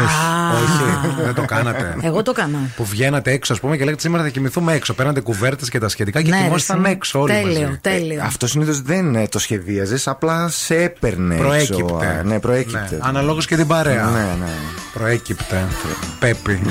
Όχι, δεν το κάνατε. Εγώ το έκανα. Που βγαίνατε έξω, ας πούμε, και λέγατε σήμερα θα κοιμηθούμε έξω. Παίρνατε κουβέρτες και τα σχετικά και Ναι, κοιμόσταν ρε, έξω όλοι τέλειο, μαζί. τέλειο. Αυτό συνήθως δεν ε, το σχεδίαζες, απλά σε έπαιρνε. έξω. Προέκυπτε. Α, Ναι, προέκυπτε. Αναλόγως και την παρέα. Ναι, ναι. Προέκυπτε. Πέπι.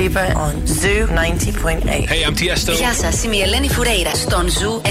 Felipe on Zoo 90.8. Hey, I'm Tiesto. Γεια σας, είμαι η Ελένη Φουρέιρα στον Zoo 90.8.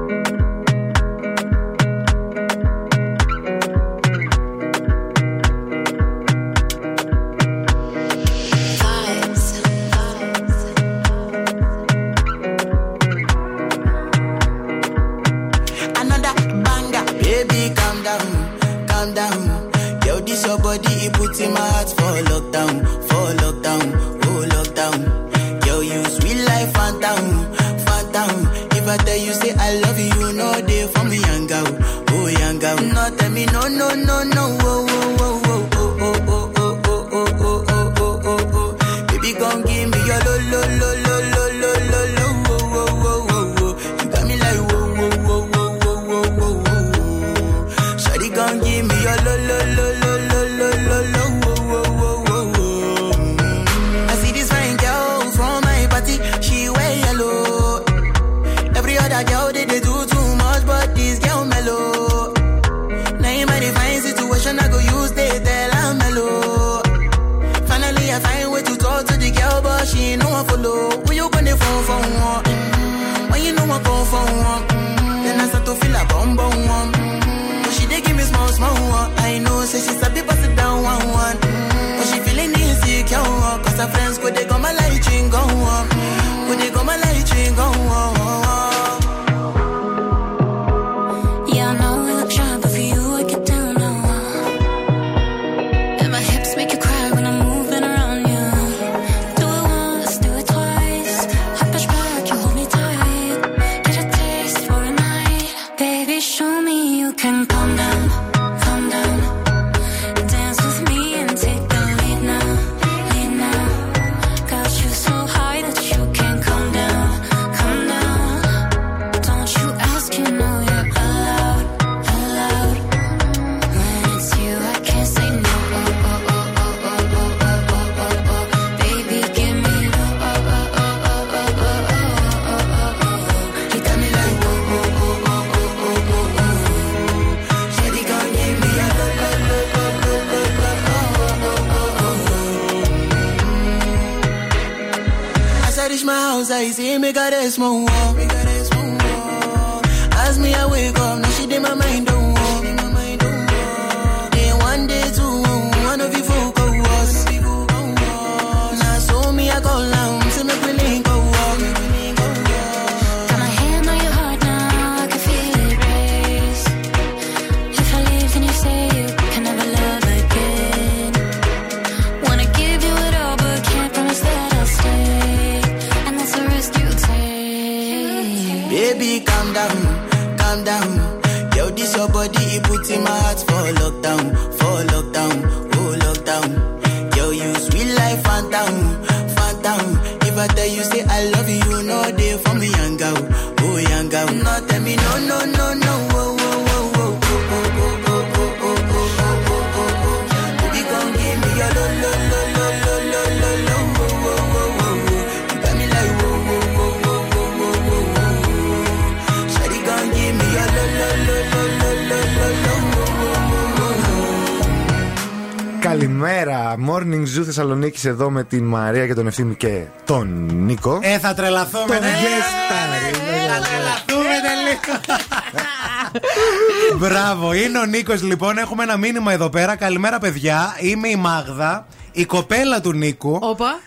Εδώ με την Μαρία και τον Ευθύμη και τον Νίκο. Ε, θα τρελαθούμε. Τον ναι. ε, Γεστάρη. Θα τρελαθούμε ε, τελείως. Ε, ε. Μπράβο, είναι ο Νίκος λοιπόν. Έχουμε ένα μήνυμα εδώ πέρα. Καλημέρα, παιδιά. Είμαι η Μάγδα, η κοπέλα του Νίκου. Όπα.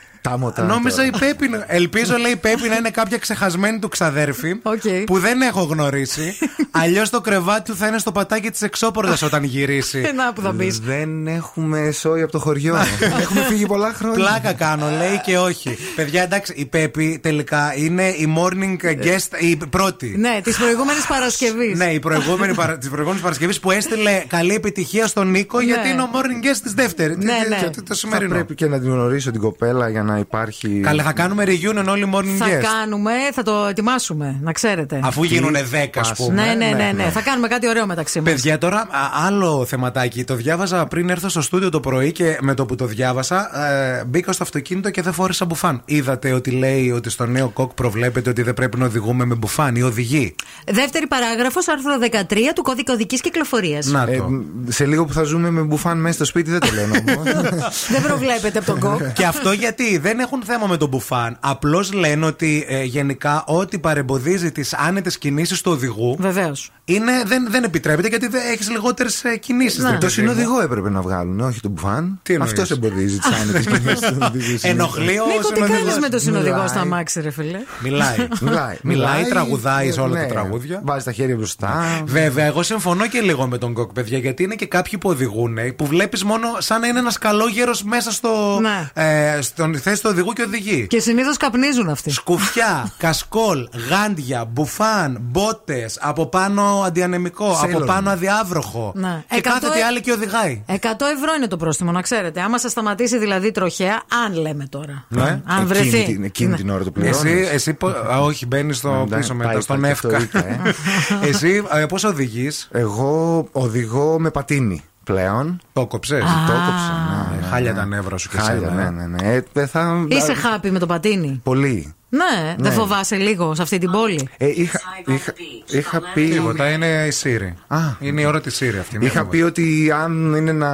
Νόμιζα η Πέπι. Ελπίζω λέει η Πέπη να είναι κάποια ξεχασμένη του ξαδέρφη okay. που δεν έχω γνωρίσει. Αλλιώς το κρεβάτι του θα είναι στο πατάκι της εξώπορτα όταν γυρίσει. Ε, να που θα πει. Δεν έχουμε σόι από το χωριό. έχουμε φύγει πολλά χρόνια. Πλάκα κάνω, λέει και όχι. Παιδιά, εντάξει, η Πέπη τελικά είναι η morning guest, η πρώτη. Ναι, της προηγούμενης Παρασκευής. Ναι, η προηγούμενη της προηγούμενης Παρασκευής που έστειλε καλή επιτυχία στον Νίκο ναι. γιατί είναι ο morning guest της δεύτερη. Ναι, ναι. Το σημερινό. Πρέπει και να την γνωρίσω την κοπέλα για να υπάρχει. Καλά, θα κάνουμε reunion όλοι morning guest. Θα κάνουμε, θα το ετοιμάσουμε, να ξέρετε. Αφού γίνουν 10, ας πούμε. Ναι, ναι, ναι, ναι, ναι, ναι. Θα κάνουμε κάτι ωραίο μεταξύ μας. Παιδιά, τώρα α, άλλο θεματάκι. Το διάβαζα πριν έρθω στο στούντιο το πρωί και με το που το διάβασα ε, μπήκα στο αυτοκίνητο και δεν φόρησα μπουφάν. Είδατε ότι λέει ότι στο νέο κοκ προβλέπεται ότι δεν πρέπει να οδηγούμε με μπουφάν ή οδηγεί; Δεύτερη παράγραφος, άρθρο 13 του κώδικα οδικής κυκλοφορίας. Να Ε, το. μ, σε λίγο που θα ζούμε με μπουφάν μέσα στο σπίτι δεν το λένε όμως. Δεν προβλέπεται από τον κοκ. και αυτό γιατί; Δεν έχουν θέμα με τον μπουφάν. Απλώς λένε ότι ε, γενικά ό,τι παρεμποδίζει τις άνετες κινήσεις του οδηγού. Βεβαίως. casos Είναι, δεν, δεν επιτρέπεται γιατί έχεις λιγότερες κινήσεις. Ναι. Το συνοδηγό έπρεπε να βγάλουν, όχι τον μπουφάν. Τι εννοείς; Αυτός εμποδίζει τις άνετες κινήσει του οδηγού. Ενοχλεί ο Νίκο, τι συνοδηγός. κάνεις με το συνοδηγό Μιλάει. στα αμάξι, ρε φιλέ. Μιλάει. Μιλάει. Μιλάει, τραγουδάει σε όλα ναι. τα τραγούδια. Βάζει τα χέρια μπροστά. Βέβαια, εγώ συμφωνώ και λίγο με τον κοκ, παιδιά, γιατί είναι και κάποιοι που οδηγούν που βλέπεις μόνο σαν να είναι ένας καλόγερος μέσα στο, Ναι. ε, στον θέση του οδηγού και οδηγεί. Και συνήθως καπνίζουν αυτοί. Σκουφιά, κασκόλ, γάντια, μπουφάν, μπότες, από πάνω αντιανεμικό, από Σέλον. πάνω αδιάβροχο. Ναι. Και Εκατό κάθεται ε- άλλη και οδηγάει. 100 ευρώ είναι το πρόστιμο, να ξέρετε. Άμα σας σταματήσει δηλαδή τροχέα, αν λέμε τώρα. Ναι. Αν Εκείνη βρεθεί. την- Εκείνη την ώρα το πληρώνεις. Εσύ, εσύ πο- α, όχι, μπαίνεις στο Εντάξει, πίσω μετά, πάει- στον πάει και αυτό εύκα. ίκα, ε. εσύ πώς οδηγείς, Εγώ οδηγώ με πατίνι πλέον. το κόψες; Το κόψα. ναι, ναι, Χάλια ναι. τα νεύρα σου και Χάλια, εσένα, ε. ναι, ναι, ναι. Ε, δεν θα... Είσαι χάπι με το πατίνι; Πολύ. Ναι, δεν Ναι. φοβάσαι λίγο σε αυτή την πόλη; Ε, είχα, είχα, είχα πει. Τίποτα, είναι η Siri. Α. Είναι η ώρα της Siri αυτή. μην Είχα φοβάσαι. πει ότι αν είναι να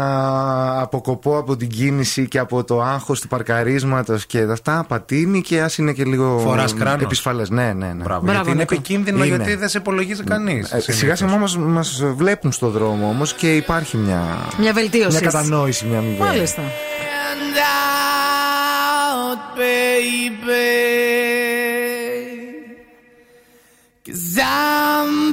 αποκοπώ από την κίνηση και από το άγχος του παρκαρίσματος και αυτά, πατίνει και ας είναι και λίγο Φοράς κράνος. επισφαλές. Ναι, ναι, ναι. Μπράβο, Μπράβο, γιατί είναι Νίκο. επικίνδυνο Είναι. γιατί δεν σε υπολογίζει κανείς. Ε, σιγά σιγά όμως μας βλέπουν στο δρόμο όμως και υπάρχει μια, Μια βελτίωση. μια κατανόηση, μια αμοιβαία. Μάλιστα. And out, baby. I'm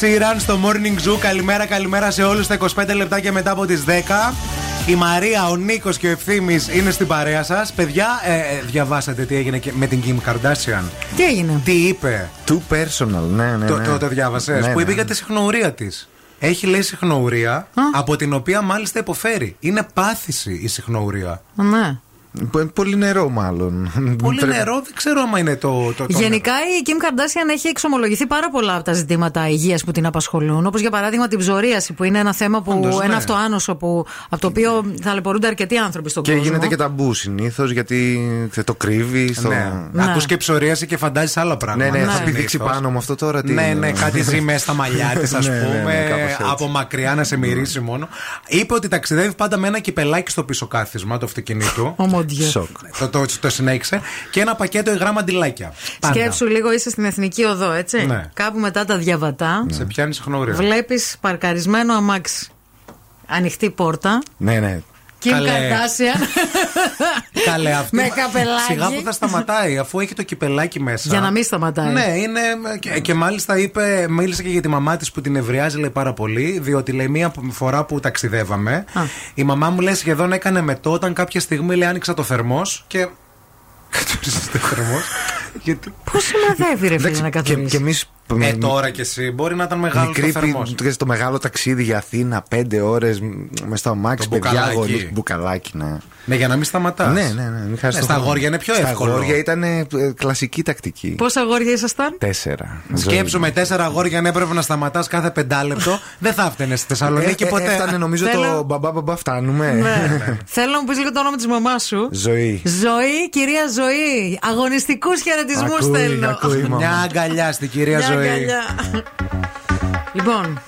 Sheeran στο Morning Zoo. Καλημέρα, καλημέρα σε όλους. Τα 25 λεπτά και μετά από τις 10. Η Μαρία, ο Νίκος και ο Ευθύνη είναι στην παρέα σας. Παιδιά, ε, ε, διαβάσατε τι έγινε και με την Kim Kardashian. Τι έγινε; Τι είπε; Too personal, ναι, ναι. Το, ναι. το, το διάβασες; Ναι, που ναι. είπε για τη συχνορία της. Έχει λέει συχνορία, από την οποία μάλιστα υποφέρει. Είναι πάθηση η συχνορία. Ναι. Πο- Πολύ νερό, μάλλον. Πολύ Πρέπει- νερό, δεν ξέρω άμα είναι το. το, το Γενικά η Kim Kardashian έχει εξομολογηθεί πάρα πολλά από τα ζητήματα υγείας που την απασχολούν. Όπως για παράδειγμα την ψωρίαση, που είναι ένα θέμα που. Όντως, ένα ναι. αυτοάνωσο που, από το οποίο ταλαιπωρούνται αρκετοί άνθρωποι στον Και κόσμο. γίνεται και ταμπού συνήθως γιατί θε, το κρύβει. Στο... Ναι. Ναι. Ακούς και ψωρίαση και φαντάζεσαι άλλα Ναι, πράγματα. ναι, θα Συνήθως. πηδήξει πάνω με αυτό τώρα. Τι Ναι, είναι; ναι, κάτι ζει μέσα στα μαλλιά της, ας Ναι, ναι, ναι, πούμε. κάπως έτσι. από μακριά να σε μυρίσει μόνο. Είπε ότι ταξιδεύει πάντα με ένα κυπελάκι στο πίσω κάθισμα του αυτοκινήτου. Oh mon Dieu. Σοκ. Το, το, το συνέχισε. Και ένα πακέτο υγρά μαντιλάκια. Πάντα. Σκέψου λίγο, είσαι στην εθνική οδό, έτσι. Ναι. Κάπου μετά τα διαβατά. Σε πιάνει συχνόρια. Βλέπεις παρκαρισμένο αμάξι. Ανοιχτή πόρτα. Ναι, ναι. Kim Καλέ. Kardashian. Καλέ αυτή. Με καπελάκι. Σιγά που θα σταματάει, αφού έχει το κυπελάκι μέσα. Για να μην σταματάει. Ναι, είναι. Και, και μάλιστα είπε, μίλησε και για τη μαμά της που την ευριάζει λέει πάρα πολύ. Διότι λέει μία φορά που ταξιδεύαμε, η μαμά μου λέει σχεδόν έκανε μετό όταν κάποια στιγμή λέει άνοιξα το θερμός και. Κατούρισε το θερμός. γιατί. Πώς συνοδεύει, ρε φίλε, να και, καθορίσει. και εμείς Ε, τώρα κι εσύ. Μπορεί να ήταν μεγάλος Μικρή το θερμός. πι- το μεγάλο ταξίδι για Αθήνα, πέντε ώρες με στο αμάξι, Το παιδιά, μπουκαλάκι. γονείς, μπουκαλάκι, ναι. Ναι, για να μην σταματάς. Ναι, ναι, ναι. Μην χάσεις Ναι, το στα χρόνο. αγόρια είναι πιο Στα εύκολο. αγόρια ήταν ε, κλασική τακτική. Πόσα αγόρια ήσασταν; Τέσσερα. Σκέψου με τέσσερα αγόρια αν έπρεπε να σταματάς κάθε πεντάλεπτο. δεν θα έφτανε στη Θεσσαλονίκη Ε, ε, ποτέ. Έφτανε νομίζω Θέλω- το μπαμπά μπαμπά φτάνουμε. Ναι. Θέλω να μου πεις λίγο το όνομα της μαμάς σου. Ζωή. Ζωή, κυρία Ζωή. Αγωνιστικούς χαιρετισμούς Ακούει, στέλνω. ακούει, μαμά. Μια αγκαλιά στην κυρία Μια Ζωή. Αγκαλιά. λοιπόν,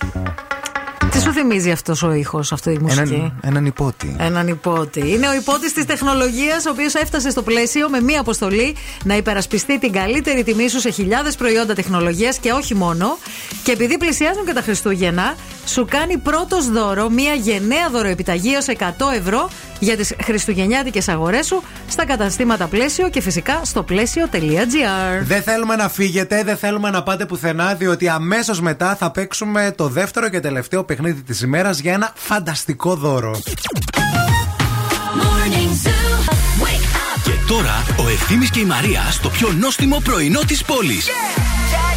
τι σου θυμίζει αυτός ο ήχος, αυτή η μουσική; Έναν, έναν υπότι. Έναν υπότη. Είναι ο υπότης της τεχνολογίας, ο οποίος έφτασε στο πλαίσιο με μία αποστολή να υπερασπιστεί την καλύτερη τιμή σου σε χιλιάδες προϊόντα τεχνολογίας και όχι μόνο. Και επειδή πλησιάζουν και τα Χριστούγεννα, σου κάνει πρώτος δώρο μία γενναία δωροεπιταγή έω 100 ευρώ για τις χριστουγεννιάτικες αγορές σου στα καταστήματα πλαίσιο και φυσικά στο πλαίσιο.gr. Δεν θέλουμε να φύγετε, δεν θέλουμε να πάτε πουθενά, διότι αμέσως μετά θα παίξουμε το δεύτερο και τελευταίο παιχνίδι της ημέρας για ένα φανταστικό δώρο. Και τώρα ο Ευθύμης και η Μαρία στο πιο νόστιμο πρωινό της πόλης.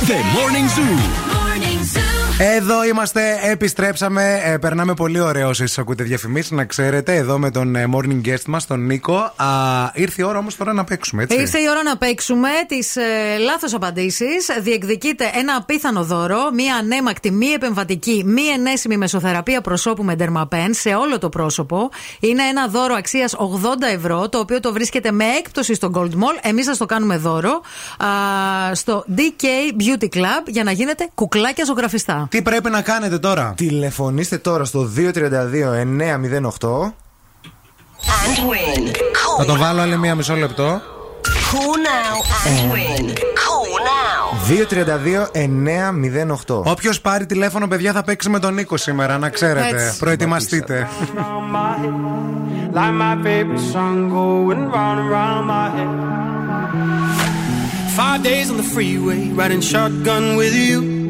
The Morning Zoo. Εδώ είμαστε, επιστρέψαμε. Ε, περνάμε πολύ ωραίο όσοι ακούτε διαφημίσει, να ξέρετε. Εδώ με τον ε, morning guest μας, τον Νίκο. Α, ήρθε η ώρα όμως τώρα να παίξουμε, έτσι. Ήρθε η ώρα να παίξουμε τις ε, λάθος απαντήσεις. Διεκδικείτε ένα απίθανο δώρο, μία ανέμακτη, μη επεμβατική, μη ενέσιμη μεσοθεραπεία προσώπου με ντερμαπέν σε όλο το πρόσωπο. Είναι ένα δώρο αξίας 80 ευρώ, το οποίο το βρίσκεται με έκπτωση στο Gold Mall. Εμείς σας το κάνουμε δώρο α, στο DK Beauty Club για να γίνετε κουκλάκια ζωγραφιστά. Τι πρέπει να κάνετε τώρα; Τηλεφωνήστε τώρα στο 232 908. Θα το βάλω άλλη μία μισό λεπτό. Call now and win. Call now. 232 908. Όποιος πάρει τηλέφωνο, παιδιά, θα παίξει με τον Νίκο σήμερα, να ξέρετε. Έτσι. Προετοιμαστείτε. Like my favorite song going round and round my head. Five days on the freeway, riding shotgun with you.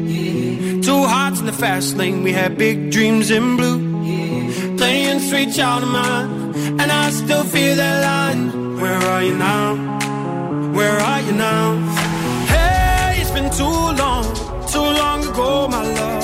Two hearts in the fast lane, we had big dreams in blue. Playing sweet child of mine, and I still feel that line. Where are you now? Where are you now? Hey, it's been too long, too long ago, my love.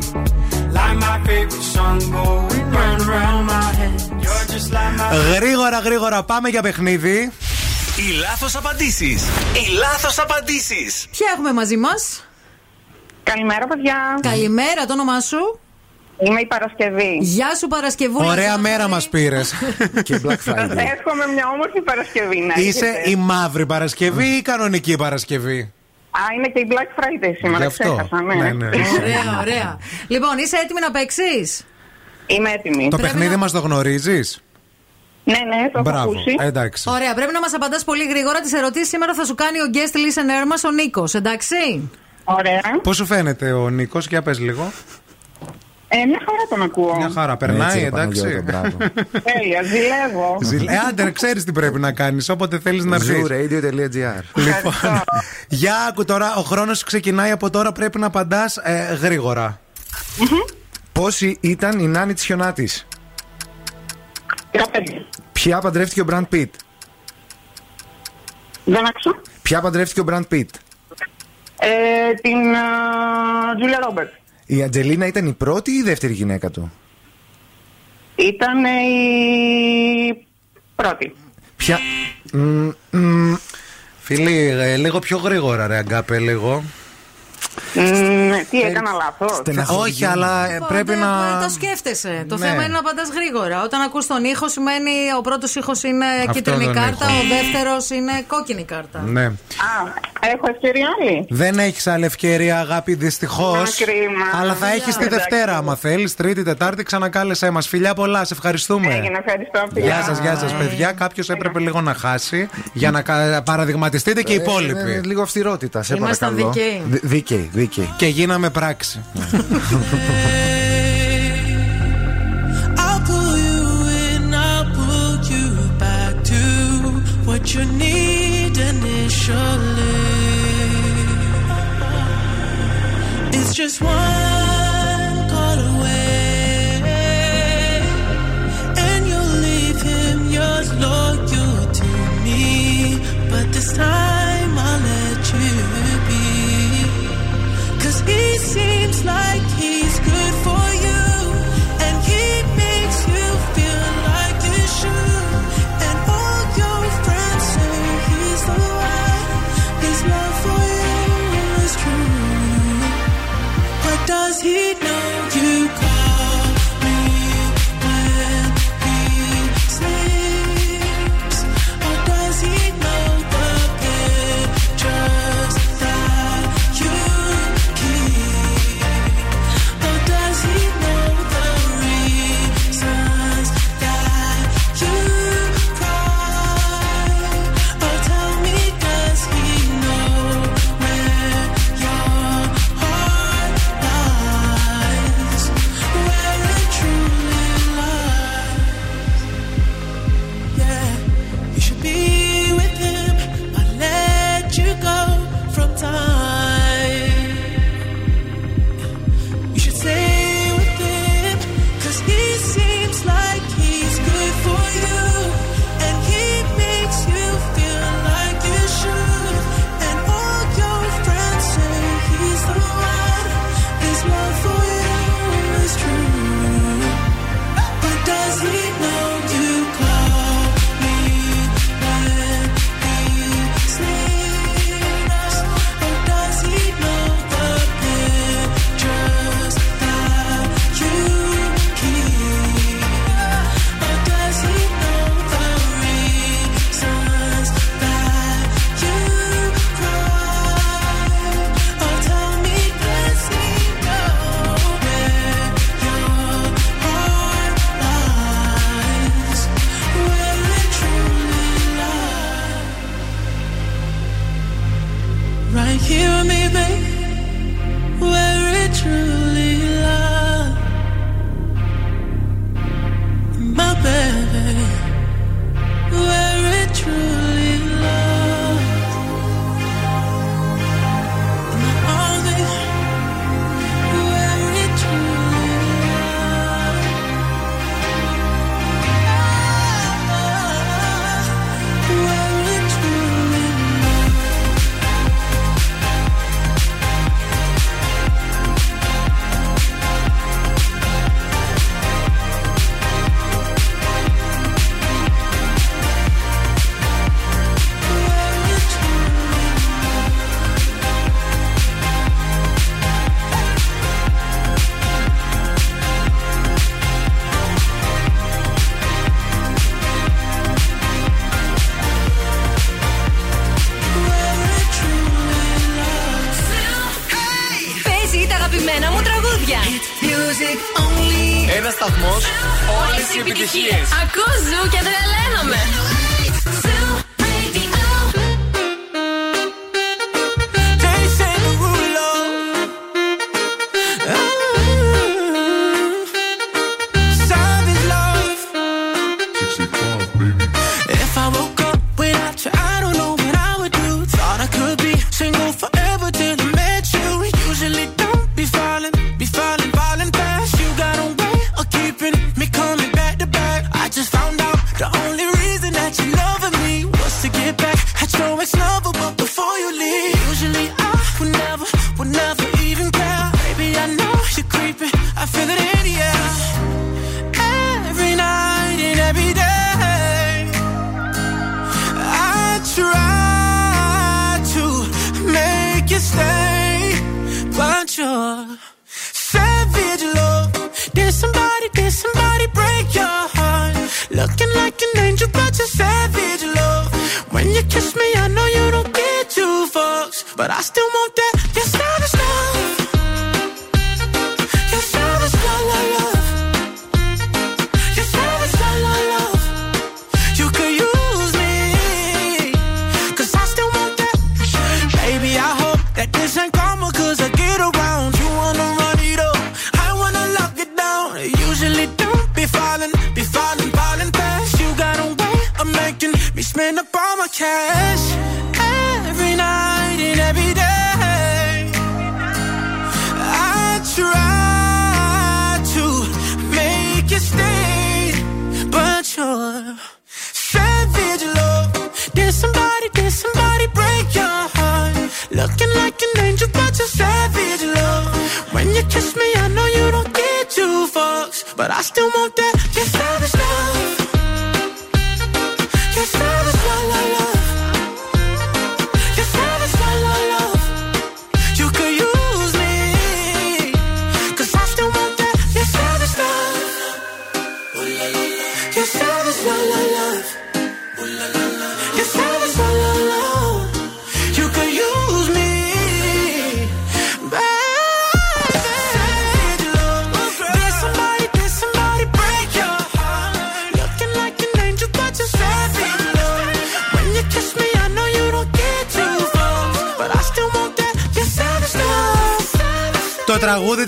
Like my favorite song going round and round my head. You're just like my Γρήγορα, γρήγορα, πάμε για παιχνίδι. Οι λάθος απαντήσεις. Οι λάθος απαντήσεις. Ποια έχουμε μαζί μας; Καλημέρα, παιδιά. Καλημέρα, το όνομά σου; Είμαι η Παρασκευή. Γεια σου Παρασκευούλα. Ωραία μέρα μας πήρες. και Black Σας εύχομαι μια όμορφη Παρασκευή να Είσαι έχετε. η μαύρη Παρασκευή ή η κανονική Παρασκευή; Α, είναι και η Black Friday σήμερα, Γι' αυτό. ξέχασα, ναι. Ναι, ναι. Ωραία, ωραία. Λοιπόν, είσαι έτοιμη να παίξεις; Είμαι έτοιμη. Το παιχνίδι μας το γνωρίζεις; Ναι, ναι, το έχω Μπράβο. ακούσει. Εντάξει. Ωραία, πρέπει να μας απαντάς πολύ γρήγορα τις ερωτήσεις. Σήμερα θα σου κάνει ο guest listener μας, ο Νίκος, εντάξει; Ωραία. Πώς σου φαίνεται ο Νίκος, για πες λίγο. Ε, μια χαρά τον ακούω. Μια χαρά, περνάει, εντάξει. Τέλεια, ζηλεύω. Ζηλε... Ε, Άντερ, ξέρεις τι πρέπει να κάνεις, όποτε θέλεις να πει. radio.gr. Λοιπόν, για άκου τώρα, ο χρόνος ξεκινάει από τώρα, πρέπει να απαντάς ε, γρήγορα. Mm-hmm. Πόση ήταν η Νάνη τη Χιονάτη, Ποια παντρεύτηκε ο Μπραντ Πιτ; Δεν άκουσα. Ποια παντρεύτηκε ο Μπραντ Πιτ; Ε, την Τζούλια uh, Ρόμπερτ. Η Αντζελίνα ήταν η πρώτη ή η δεύτερη γυναίκα του; Ήταν η πρώτη. Ποια... Φίλοι, ε, λίγο πιο γρήγορα ρε αγκάπε λίγο. Τι ε, έκανα λάθος. Όχι, αλλά ε, πρέπει ναι, να. Ε, το σκέφτεσαι. Το ναι. θέμα είναι να απαντάς γρήγορα. Όταν ακούς τον ήχο, σημαίνει ο πρώτος ήχος είναι κίτρινη κάρτα, ο δεύτερος είναι κόκκινη κάρτα. Ναι. Α, έχω ευκαιρία άλλη; Δεν έχεις άλλη ευκαιρία, αγάπη, δυστυχώς. Αλλά θα έχεις τη Δευτέρα, άμα θέλεις. Τρίτη, Τετάρτη, ξανακάλεσέ μας. Φιλιά πολλά, σε ευχαριστούμε. Έγινε, ευχαριστώ. Γεια σας, γεια σας, παιδιά. Κάποιος έπρεπε λίγο να χάσει για να παραδειγματιστείτε και οι υπόλοιποι. Λίγο αυστηρότητα, σε παρακαλώ. Δίκαιοι. Και γίναμε πράξη. you need initially. It's just one call away, and you'll like he's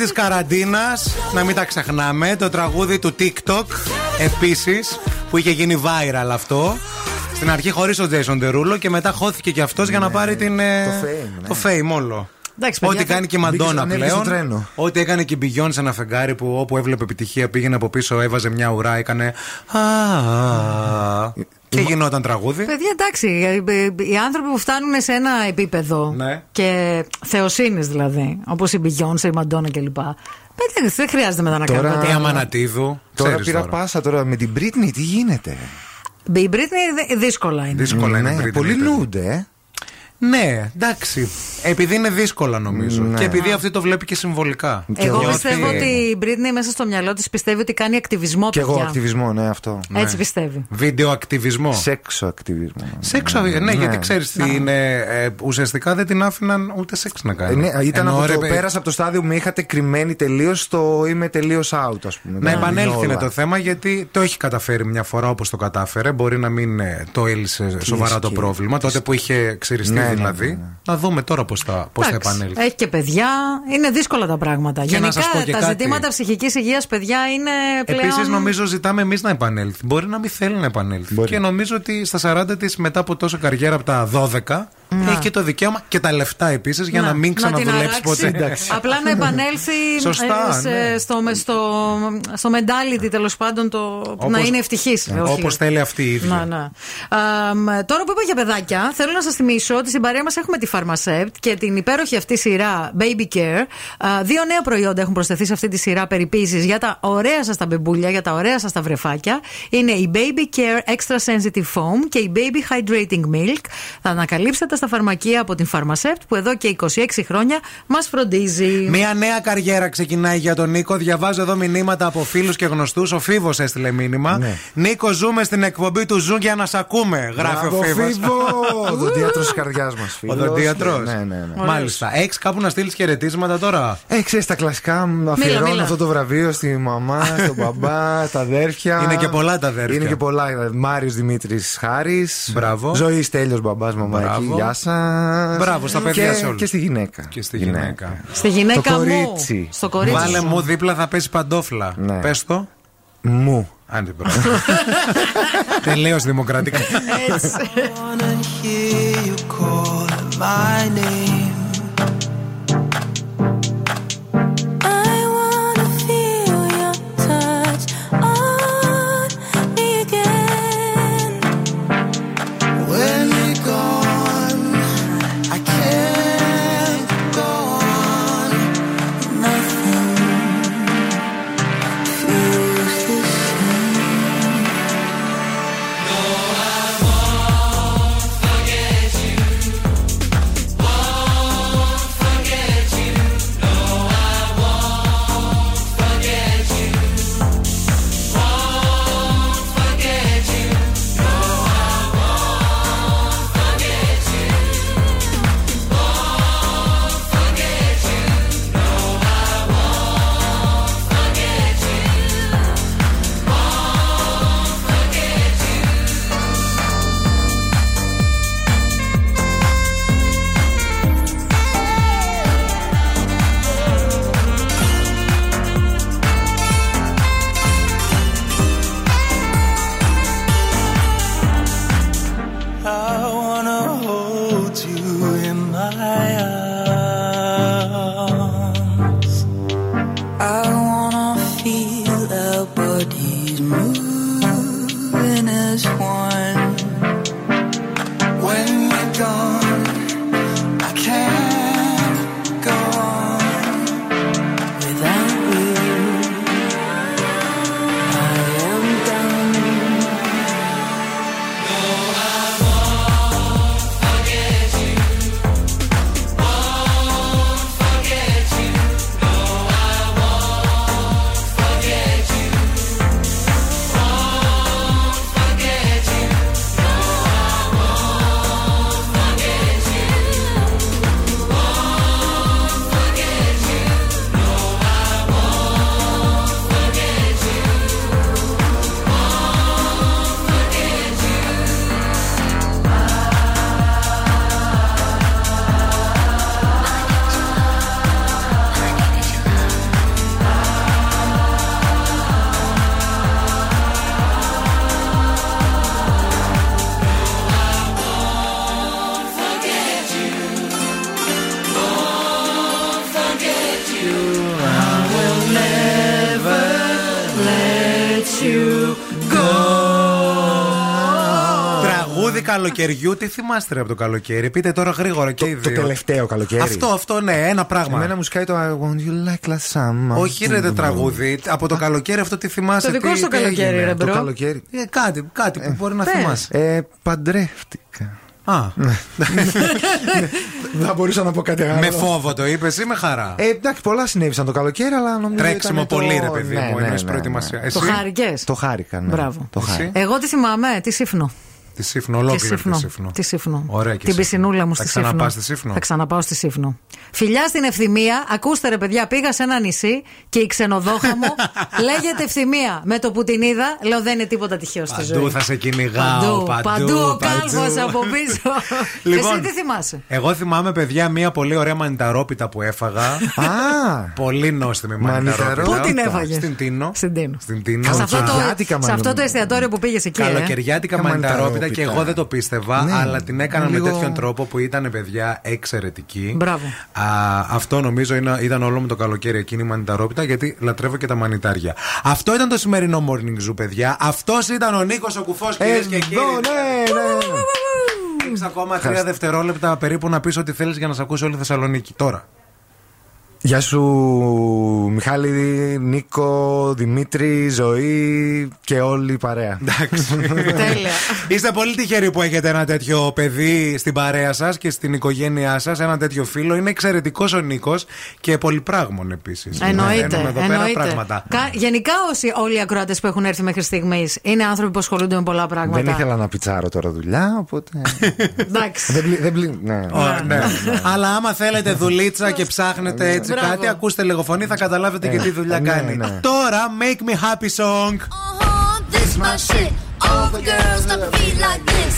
Το τραγούδι της καραντίνας, να μην τα ξεχνάμε, το τραγούδι του TikTok επίσης, που είχε γίνει viral αυτό. Στην αρχή χωρίς ο Jason Derulo και μετά χώθηκε και αυτός για να πάρει την, ε, το fame, όλο. Εντάξει, παιδιά, Ό,τι θα- κάνει και η Μπήκε Μαντόνα στον Έλλη στο πλέον. τρένο. Ό,τι έκανε και η Μπιγιόν σε ένα φεγγάρι που όπου έβλεπε επιτυχία πήγαινε από πίσω, έβαζε μια ουρά, έκανε. «Α, α, α». Και γινόταν τραγούδι. Παιδιά, εντάξει, ε, ε, οι άνθρωποι που φτάνουν σε ένα επίπεδο Ναι. και θεοσύνης δηλαδή, όπως η Beyoncé, η Μαντόνα κλπ. Παιδιά, δεν χρειάζεται μετά να Τώρα- κάνουμε Η κάτι. Αμανατίδου. Τώρα ξέρεις πήρα τώρα. πάσα τώρα με την Britney, τι γίνεται; Η Britney δε- δύσκολα είναι. Δύσκολα είναι η Ναι, Britney, πολύ παιδί. νούντε, ε. Ναι, εντάξει. Επειδή είναι δύσκολα νομίζω. Ναι. Και επειδή αυτή το βλέπει και συμβολικά. Εγώ Νιώθει- πιστεύω ότι η Britney μέσα στο μυαλό της πιστεύει ότι κάνει ακτιβισμό, Κι εγώ παιδιά. ακτιβισμό, ναι, αυτό. Έτσι πιστεύει. Βίντεο ακτιβισμό. Σέξο ακτιβισμό. Σεξ, ναι, γιατί ξέρεις τι είναι. ε, ουσιαστικά δεν την άφηναν ούτε σεξ να Ε, κάνει. ναι, ήταν Ενώ, από ρε, το, παι- πέρασα από το στάδιο που με είχατε κρυμμένη τελείως στο είμαι τελείως out, ας πούμε. Να Δεν επανέλθει όλα. είναι το θέμα γιατί το έχει καταφέρει μια φορά όπως το κατάφερε. Μπορεί να μην ε, το έλυσε σοβαρά το ισχύει. πρόβλημα. Τότε που είχε ξυριστεί Ναι, ναι, δηλαδή. ναι, ναι. Να δούμε τώρα πώς θα, πώς θα Εντάξει, επανέλθει. Έχει και παιδιά. Είναι δύσκολα τα πράγματα. Και να Γενικά σας πω και τα κάτι. ζητήματα ψυχικής υγείας, παιδιά, είναι πλέον. Επίσης, νομίζω ζητάμε εμείς να επανέλθει. Μπορεί να μην θέλει να επανέλθει. Μπορεί. Και νομίζω ότι στα 40 της, μετά από τόσο καριέρα από τα 12, Να. έχει και το δικαίωμα και τα λεφτά επίσης για να, μην την ξαναδουλέψει αράξει. ποτέ. Απλά να επανέλθει Σωστά, ε, σε- ναι. στο, με- στο, στο mentality τέλος πάντων το, να είναι ευτυχής. Όπως θέλει αυτή η ίδια. Να, να. Αμ, τώρα που είπα για παιδάκια, θέλω να σας θυμίσω ότι στην παρέα μας έχουμε τη Pharmacept και την υπέροχη αυτή σειρά Baby Care. Α, δύο νέα προϊόντα έχουν προσθεθεί σε αυτή τη σειρά περιποίησης για τα ωραία σας τα μπεμπούλια, για τα ωραία σας τα βρεφάκια. Είναι η Baby Care Extra Sensitive Foam και η Baby Hydrating Milk. Θα ανακαλύψετε στα φαρμακεία από την Pharmacept που εδώ και 26 χρόνια μας φροντίζει. Μια νέα καριέρα ξεκινάει για τον Νίκο. Διαβάζω εδώ μηνύματα από φίλους και γνωστούς. Ο Φίβος έστειλε μήνυμα. Ναι. Νίκο, ζούμε στην εκπομπή του Zoo για να σ' ακούμε. Γράφει Μπράβο, ο Φίβος. Φίβος! Ο δοντίατρος της καρδιάς μας. Ο δοντίατρος. Ναι, ναι, ναι. Μάλιστα. Έχεις κάπου να στείλεις χαιρετίσματα τώρα; Ε, ξέρεις, τα κλασικά μου αφιερώνω μίλα. αυτό το βραβείο στη μαμά, στον μπαμπά, τα αδέρφια. Είναι και πολλά τα αδέρφια. Είναι και πολλά. Μάριος Δημήτρης Χάρης. Μπράβο. Ζωής Τέλειος μπαμπάς, μαμά Μπράβο. εκεί. Γεια σα. Μπράβο, στα παιδιά και, σε όλους. Και στη γυναίκα. Και στη γυναίκα. Στη γυναίκα Το μου. κορίτσι. Στο κορίτσι. Βάλε σου. μου δίπλα θα πέσει παντόφλα. Ναι. Πες το. Μου. Άντε, μπράβο. Τελείως δημοκρατικά. Έτσι. Καλοκαιριού, τι θυμάστε ρε από το καλοκαίρι; Πείτε τώρα γρήγορα και οι Το δύο. τελευταίο καλοκαίρι. Αυτό, αυτό, ναι, ένα πράγμα. Εμένα μου σκάει το I want you like last summer. Όχι ρε δεν τραγούδι. Από το καλοκαίρι αυτό τι θυμάσαι. Το δικό τι- σου τι καλοκαίρι, έγινε. ρε, Το bro. καλοκαίρι. Ε, κάτι, κάτι που μπορεί να πες. θυμάσαι. Ε, παντρεύτηκα. Α, Δεν θα μπορούσα να πω κάτι άλλο. με φόβο το είπες ή με χαρά; Ε, εντάξει, πολλά συνέβησαν το καλοκαίρι, αλλά νομίζω. Τρέξιμο ήταν το- πολύ, ρε παιδί Ναι, μου, ναι, εννοείς ναι, προετοιμασία. ναι. Εσύ; Το χάρηκες. Το χάρηκα, ναι. Μπράβο. Το χάρηκα. Εγώ τι θυμάμαι, τι σύφνο. Τη Σύφνο, Τι ολόκληρη τη σύφνο. Σύφνο. Τι σύφνο. Ωραία και Την Σύφνο. πισινούλα μου Θα στη σύφνο. ξαναπάς στη Σύφνο. Θα ξαναπάω στη σύφνο. Φιλιά στην ευθυμία. Ακούστε ρε παιδιά, πήγα σε ένα νησί και η ξενοδόχα μου λέγεται ευθυμία. Με το που την είδα, λέω δεν είναι τίποτα τυχαίο στη ζωή. Παντού θα σε κυνηγάω. Παντού, Παντού, παντού ο παντού. κάλφο από πίσω. Λοιπόν, Εσύ τι θυμάσαι; Εγώ θυμάμαι, παιδιά, μία πολύ ωραία μανιταρόπιτα που έφαγα. Α, πολύ νόστιμη μανιταρόπιτα. Μανιταρόπιτα. Πού την έφαγες; Στην Τίνο. Στην Τίνο. Στην Τίνο. Σε αυτό, το, Καλοκαιριάτικα σε αυτό το μανου- εστιατόριο που πήγες εκεί. ε; Καλοκαιριάτικα Μανιταρόπιτα. Μανιταρόπιτα και εγώ δεν το πίστευα, Ναι. αλλά την έκανα Λίγο- με τέτοιον τρόπο που ήταν παιδιά εξαιρετική. Μπράβο. Α, αυτό νομίζω είναι, ήταν όλο μου το καλοκαίρι εκείνη η μανιταρόπιτα, γιατί λατρεύω και τα μανιτάρια. Αυτό ήταν το σημερινό morning zoo, παιδιά. Αυτός ήταν ο Νίκος ο κουφός, κυρίες και κύριοι. Εδώ, ναι, ναι. Έχεις ακόμα τρία δευτερόλεπτα περίπου να πεις ό,τι θέλεις για να σε ακούσει όλη η Θεσσαλονίκη. Τώρα. Γεια σου, Μιχάλη, Νίκο, Δημήτρη, Ζωή και όλη η παρέα. Εντάξει. Τέλεια. Είστε πολύ τυχεροί που έχετε ένα τέτοιο παιδί στην παρέα σας και στην οικογένειά σας, ένα τέτοιο φίλο. Είναι εξαιρετικός ο Νίκος και πολυπράγμων επίσης. Εννοείται. εδώ πέρα εννοείται. πράγματα. Κα- γενικά όσοι, όλοι οι ακροάτε που έχουν έρθει μέχρι στιγμής είναι άνθρωποι που ασχολούνται με πολλά πράγματα. Δεν ήθελα να πιτσάρω τώρα δουλειά, οπότε. Εντάξει. δεν πλη- δεν πλη- ναι. Ω, ναι. Αλλά άμα θέλετε δουλίτσα και ψάχνετε έτσι Μπράβο. κάτι, ακούστε λίγο φωνή, θα καταλάβετε και τι δουλειά ναι, κάνει. ναι. Τώρα, make me happy song. Uh-huh, this my shit. All the girls love to be like this.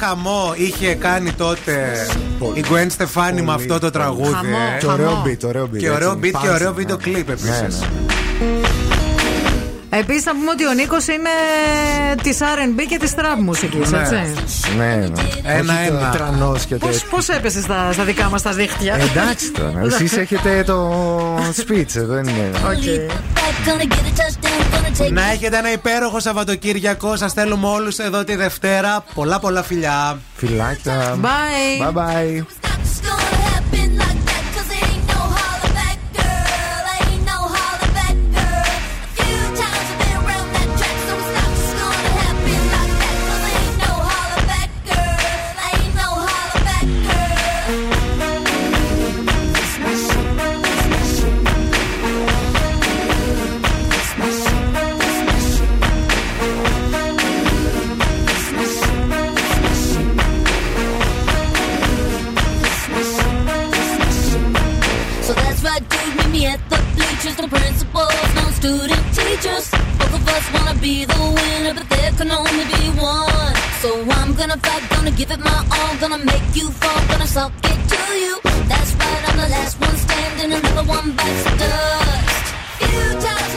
Χαμό είχε κάνει τότε η Gwen Stefani με αυτό το τραγούδι. Χαμό. ε. Και ωραίο beat, ωραίο beat. Και ωραίο έτσι, beat και punch, ωραίο ναι. βίντεο κλιπ Ναι, επίση. Ναι. Επίσης να πούμε ότι ο Νίκος είναι της R&B και της trap μουσικής, Ναι. έτσι. Ναι, ναι. Ένα-ένα. Τρανός και Πώς τέτοιο. πώς έπεσες στα, στα δικά μας τα δίχτυα; Ε, Εντάξει τώρα. Εσείς έχετε το speech, ε, δεν είναι. OK. Back, gonna get a touchdown, gonna take Να έχετε ένα υπέροχο Σαββατοκύριακο. Σας θέλουμε όλους εδώ τη Δευτέρα. Πολλά πολλά φιλιά. Φιλάκια. Bye. Bye bye. student teachers. Both of us wanna be the winner, but there can only be one. So I'm gonna fight, gonna give it my all, gonna make you fall, gonna suck it to you. That's right, I'm the last one standing, another one bites the dust. You tell